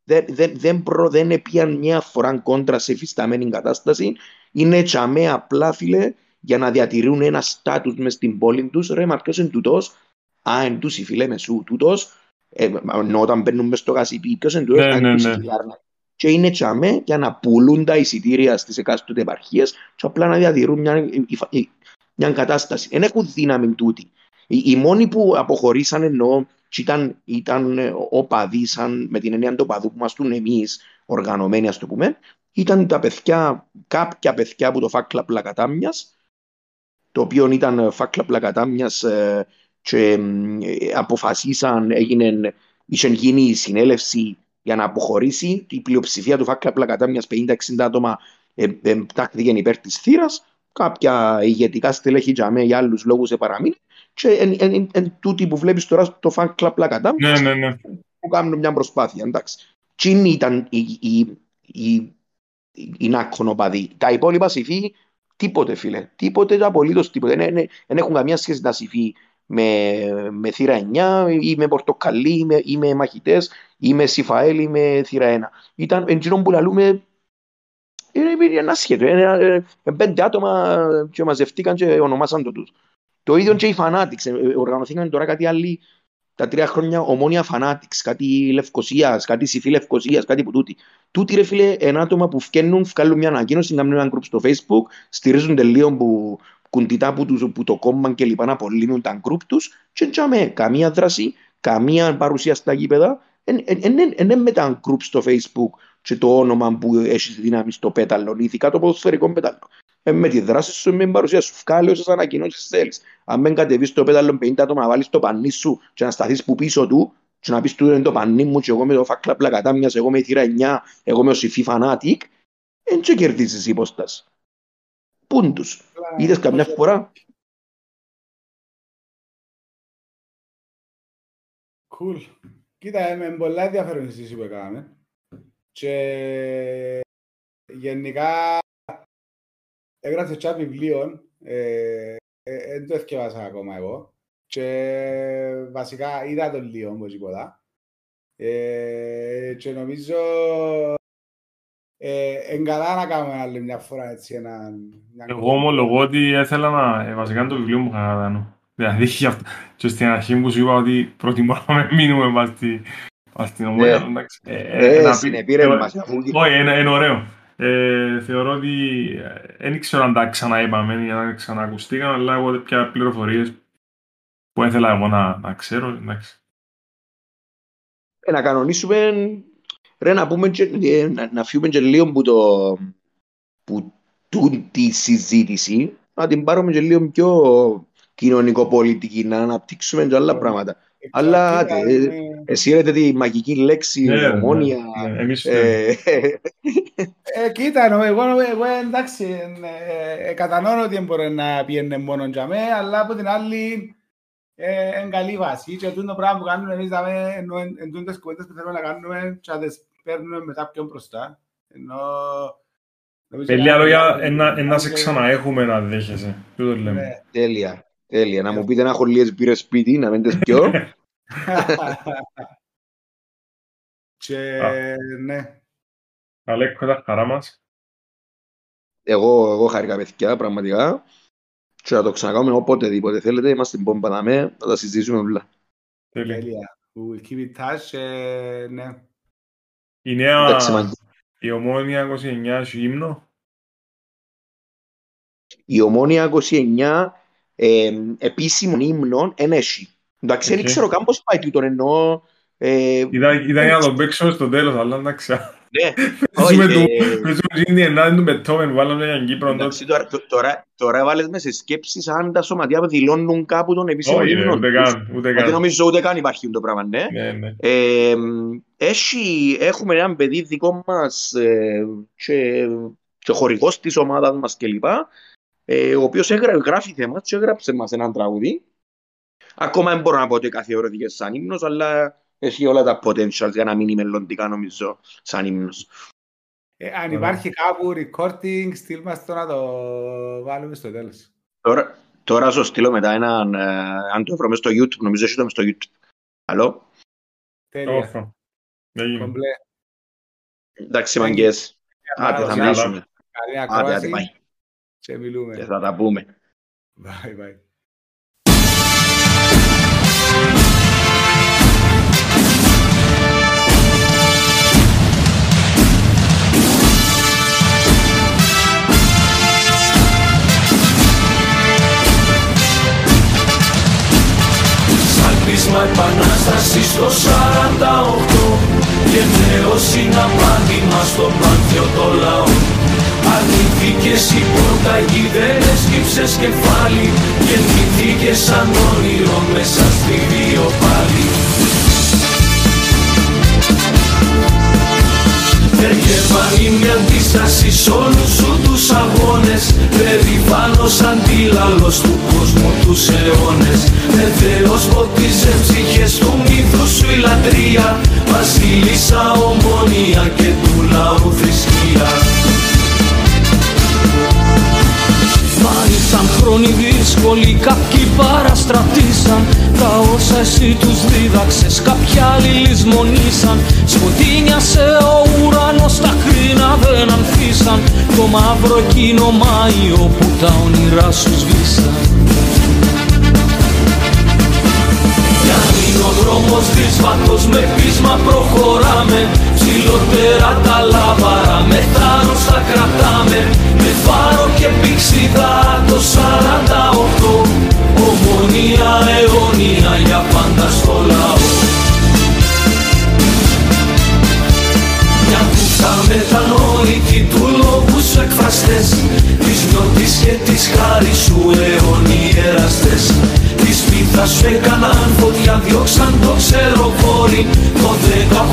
Δεν, δεν, δεν, προ, δεν έπιαν μια φορά κόντρα σε εφισταμένη κατάσταση. Είναι τσαμέ απλά, φίλε, για να διατηρούν ένα στάτους μες στην πόλη τους. Ρε, μα ποιος είναι τούτος; Α, εν τούση, φίλε, με σου, τούτος. Ε, ενώ όταν μπαίνουν μες στο γασιπί, ποιος είναι τούτος, ναι, ναι, ναι. Και είναι τσαμέ για να πουλούν τα εισιτήρια στις εκάστοτε επαρχίες και απλά να διατηρούν μια μια κατάσταση. Δεν έχουν δύναμη τούτη. Οι, οι μόνοι που αποχωρήσαν ενώ ήταν, ήταν ε, οπαδοί, σαν με την έννοια του οπαδού που ήμασταν εμείς οργανωμένοι, ας το πούμε, ήταν τα παιδιά, κάποια παιδιά από το φάκλα πλακατάμιας, το οποίο ήταν φάκλα πλακατάμιας ε, και ε, αποφασίσαν, έγινε, είχε γίνει η συνέλευση για να αποχωρήσει. Η πλειοψηφία του φάκλα πλακατάμια, 50-60 άτομα, ε, ε, υπέρ της θύρας κάποια ηγετικά στελέχη για, για άλλους λόγους επαραμείνει και εν, εν, εν, τούτη που βλέπεις τώρα στο φαν κλαπ πλακατά
ναι, ναι, ναι.
που κάνουν μια προσπάθεια εντάξει. Τι ήταν η, η, η, η, η νάκονοπαδή. Τα υπόλοιπα συμφί τίποτε φίλε. Τίποτε απολύτως τίποτε. Δεν, έχουν καμία σχέση να συμφί με, με θύρα 9 ή με πορτοκαλί ή με, ή με μαχητές ή με Σιφαέλ ή με θύρα 1. Ήταν εντζήνων που λαλούμε είναι ένα σχέδιο. Είναι πέντε άτομα και μαζευτήκαν και ονομάσαν το τους. Το ίδιο και οι Fanatics. Ε, οργανωθήκαν τώρα κάτι άλλοι τα τρία χρόνια ομόνια Fanatics, κάτι Λευκοσίας, κάτι Σιφή Λευκοσίας, κάτι που τούτη. Τούτη ρε φίλε, ένα άτομα που φκένουν, βγάλουν μια ανακοίνωση, κάνουν ένα group στο Facebook, στηρίζουν τελείω που κουντιτά που, τους, που το κόμμα και λοιπά να απολύνουν τα group τους και τζάμε καμία δράση, καμία παρουσία στα γήπεδα. Είναι με τα group στο Facebook και το όνομα που έχει δύναμη στο πέταλο, ειδικά το ποδοσφαιρικό πέταλο. Ε, με τη δράση σου, με την παρουσία σου, βγάλει όσες ανακοινώσεις θέλεις. Αν δεν κατεβείς στο πέταλο 50 άτομα, να βάλεις το πανί σου και να σταθείς που πίσω του, και να πεις του είναι το πανί μου, και εγώ με το φάκλα πλακατά μια, εγώ με θύρα 9, εγώ με ο Σιφί φανάτικ, δεν και κερδίζεις υπόσταση. Πού του, είδες καμιά φορά;
Cool. Κοίτα, με πολλά ενδιαφέρον συζήτηση που έκαναμε. Και γενικά έγραψε και βιβλίο, ε, ε, δεν το έφτιασα ακόμα εγώ. Και βασικά είδα το λίγο όπως τίποτα. Ε, και νομίζω ε, καλά να κάνουμε άλλη μια φορά έτσι ένα...
Εγώ ομολογώ ότι ήθελα να... Ε, βασικά το βιβλίο μου είχα Δηλαδή, και στην αρχή μου σου είπα ότι προτιμώ να μείνουμε Ας την ομόνια,
Ναι.
εντάξει. Ε, ε,
Ε,
να πει-
συνεπήρε
ε,
μας, αφού-
Όχι, είναι, είναι ωραίο. Ε, θεωρώ ότι ε, δεν ξέρω αν τα ξαναείπαμε ή αν ξανακουστήκαν, αλλά εγώ πια πληροφορίες που ήθελα εγώ να, να ξέρω, εντάξει.
Ε, να κανονίσουμε, ρε, να, πούμε και, ε, να, να φύγουμε και λίγο που, το, που τούν τη συζήτηση, να την πάρουμε και λίγο πιο κοινωνικοπολιτική, να αναπτύξουμε και άλλα πράγματα. Αλλά,
Κοίτα,
άντε,
είναι-
Εσύ έρετε τη μαγική λέξη
Ναι,
ομόνια.
ναι, ναι, εμείς
ε,
Ε, κοίτα, νο- εγώ, εγώ εντάξει, ε, ε, κατανοώ ότι δεν μπορεί να πιένει μόνο για μέ, αλλά από την άλλη ε, είναι καλή βάση και τούτο πράγμα που κάνουμε εμείς δάμε, ενώ εν, εν τούτες κουβέντες που θέλουμε να κάνουμε και να τις παίρνουμε μετά πιο μπροστά. Ενώ, νομίζω
Με λίγα
να-
λόγια, ένα, ένας σε
να-
ξαναέχουμε να δέχεσαι. Τούτο λέμε.
Ναι.
τέλεια. Τέλεια. Να μου πείτε να έχω λίγες μπύρες σπίτι, να μην τις πιω.
Και ναι,
Αλέκο, τα χαρά μας.
Εγώ, εγώ χάρηκα παιδιά, πραγματικά. Και να το ξανακάνουμε οποτεδήποτε θέλετε. Είμαστε στην πόμπα να με, να τα συζητήσουμε όλα.
Τέλεια.
τέλεια. We will keep in touch, ε, ναι.
Η νέα,
Εντάξει, man.
η ομόνια 29 έχει ύμνο;
Η Ομόνια 29 ε, επίσημον ύμνο εν έχει. Εντάξει, δεν
Οκ.
ξέρω καν πώς πάει τούτο εννοώ. Ε,
Ήταν, ήταν για να τον παίξουμε στο τέλος, αλλά εντάξει.
Ναι,
Παίζουμε
όχι,
του-
ε,
παίζουμε την ενάτη του Μπετόβεν, βάλαμε για Κύπρο τότε.
εντάξει, τώρα, τω- τώρα, τώρα βάλλεις με σε σκέψεις αν τα σωματεία δηλώνουν κάπου τον επίσημο
Όχι, ρε,
ύμνο.
ούτε καν, ούτε
Δεν
καν.
νομίζω ούτε καν υπάρχει το πράγμα, ναι.
Ναι, ναι.
Ε, έχει, έχουμε έναν παιδί δικό μας ε, και, και χορηγός της ομάδας μας κλπ. Ε, ο οποίος έγρα, γράφει θέματα και έγραψε μας έναν τραγούδι. Ακόμα δεν μπορώ να πω ότι καθιερωθήκε σαν ύμνος, αλλά έχει όλα τα potentials για να μείνει μελλοντικά νομίζω σαν ύμνος.
Ε, αν υπάρχει κάπου recording, στείλ μας το να το βάλουμε στο τέλος.
Τώρα, τώρα σου στείλω μετά έναν, ε, αν το βρούμε στο YouTube, νομίζω έχεις το μες στο YouTube. Άλλο,
Τέλεια.
Όρθο. Έγινε.
Κομπλέ.
εντάξει μαγκές, άντε θα
Καλή
μιλήσουμε,
Καλή
άντε άντε
ακρόαση
πάει,
και
και
μιλούμε.
θα τα πούμε.
Bye, bye.
Σαν πείσμα επανάστασης στο 48 Και νέο συναπάντημα στο πάνθιο το λαό. Αρνηθήκες η πόρτα, δεν έσκυψες κεφάλι Γεννηθήκες σαν όνειρο μέσα στη δύο πάλι. Έρχευαν μια αντίσταση σ' όλους σου τους αγώνες Περηφάνος αντίλαλος του κόσμου τους αιώνες. Με Θεός ποτίσε ψυχές του μύθου σου η λατρεία Βασίλισσα ομόνια και του λαού θρησκεία Μα ήρθαν χρόνοι δύσκολοι, κάποιοι παραστρατήσαν. Τα όσα εσύ τους δίδαξες, κάποιοι άλλοι λησμονήσαν. Σκοτίνιασε ο ουρανός, τα κρίνα δεν ανθίσαν. Το μαύρο εκείνο Μάιο που τα όνειρά σου σβήσαν ο δρόμος δύσβατος με πείσμα προχωράμε. Ψηλότερα τα λάβαρα με θάρρος τα κρατάμε. Με φάρο και πηξιδά το 48 Ομονία αιώνια για πάντα στο λαό. Μια κούφτα μετανόητη του λόγου σου εκφραστές Της νιώτης και της χάρης σου αιώνιοι εραστές Της πίθας σου έκαναν φωτιά διώξαν το ξεροβόρι Το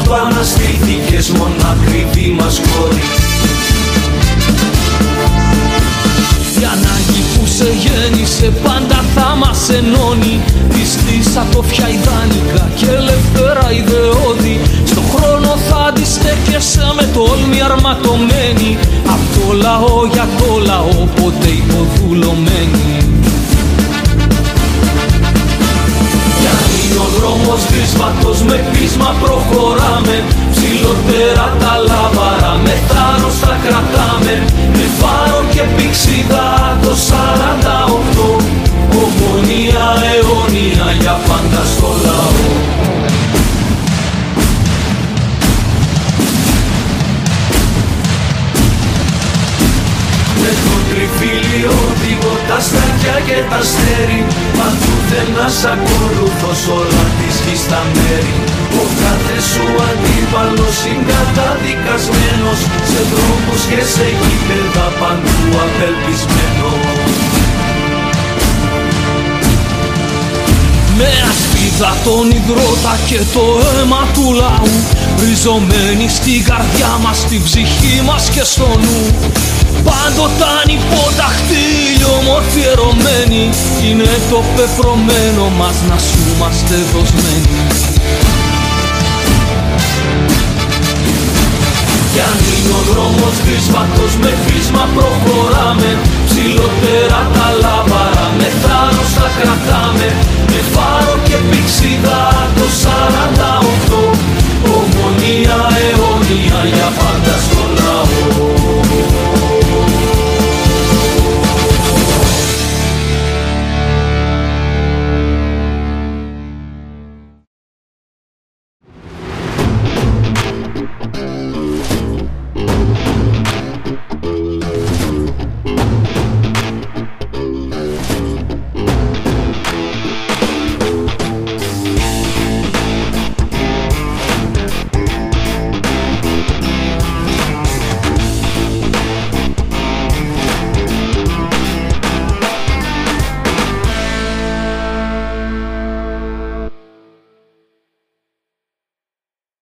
18 αναστήθηκες μονακριβή μας κόρη. Η ανάγκη που σε γέννησε πάντα θα μας ενώνει. Πιστή σατοφιά ιδανικά και ελεύθερα ιδεώδη. Στο χρόνο θα αντιστέκεσαι με τόλμη αρματωμένη. Απ' το λαό για το λαό ποτέ υποδουλωμένη δρόμος δύσβατος με πείσμα προχωράμε. Ψηλότερα τα λάβαρα με θάρρος τα κρατάμε. Με φάρο και πηξιδά το 48 Ομονία αιώνια για πάντα στο λαό αστάκια και τα αστέρι Παντού δεν σ' ακολουθώ όλα της γης τα μέρη. Ο κάθε σου αντίπαλος είναι καταδικασμένος Σε δρόμους και σε γήπεδα παντού απελπισμένος. Με ασπίδα τον υδρότα και το αίμα του λαού Ριζωμένοι στην καρδιά μας, στην ψυχή μας και στο νου Πάντοτε ανυποταχτή ομορφιερωμένη Είναι το πεπρωμένο μας να σου είμαστε δοσμένοι. Κι αν είναι ο δρόμος με φύσμα προχωράμε. Ψηλότερα τα λάβαρα με θάρρος τα κρατάμε. Με φάρο και πηξίδα το 48 Ομονία αιώνια για πάντα στο λαό.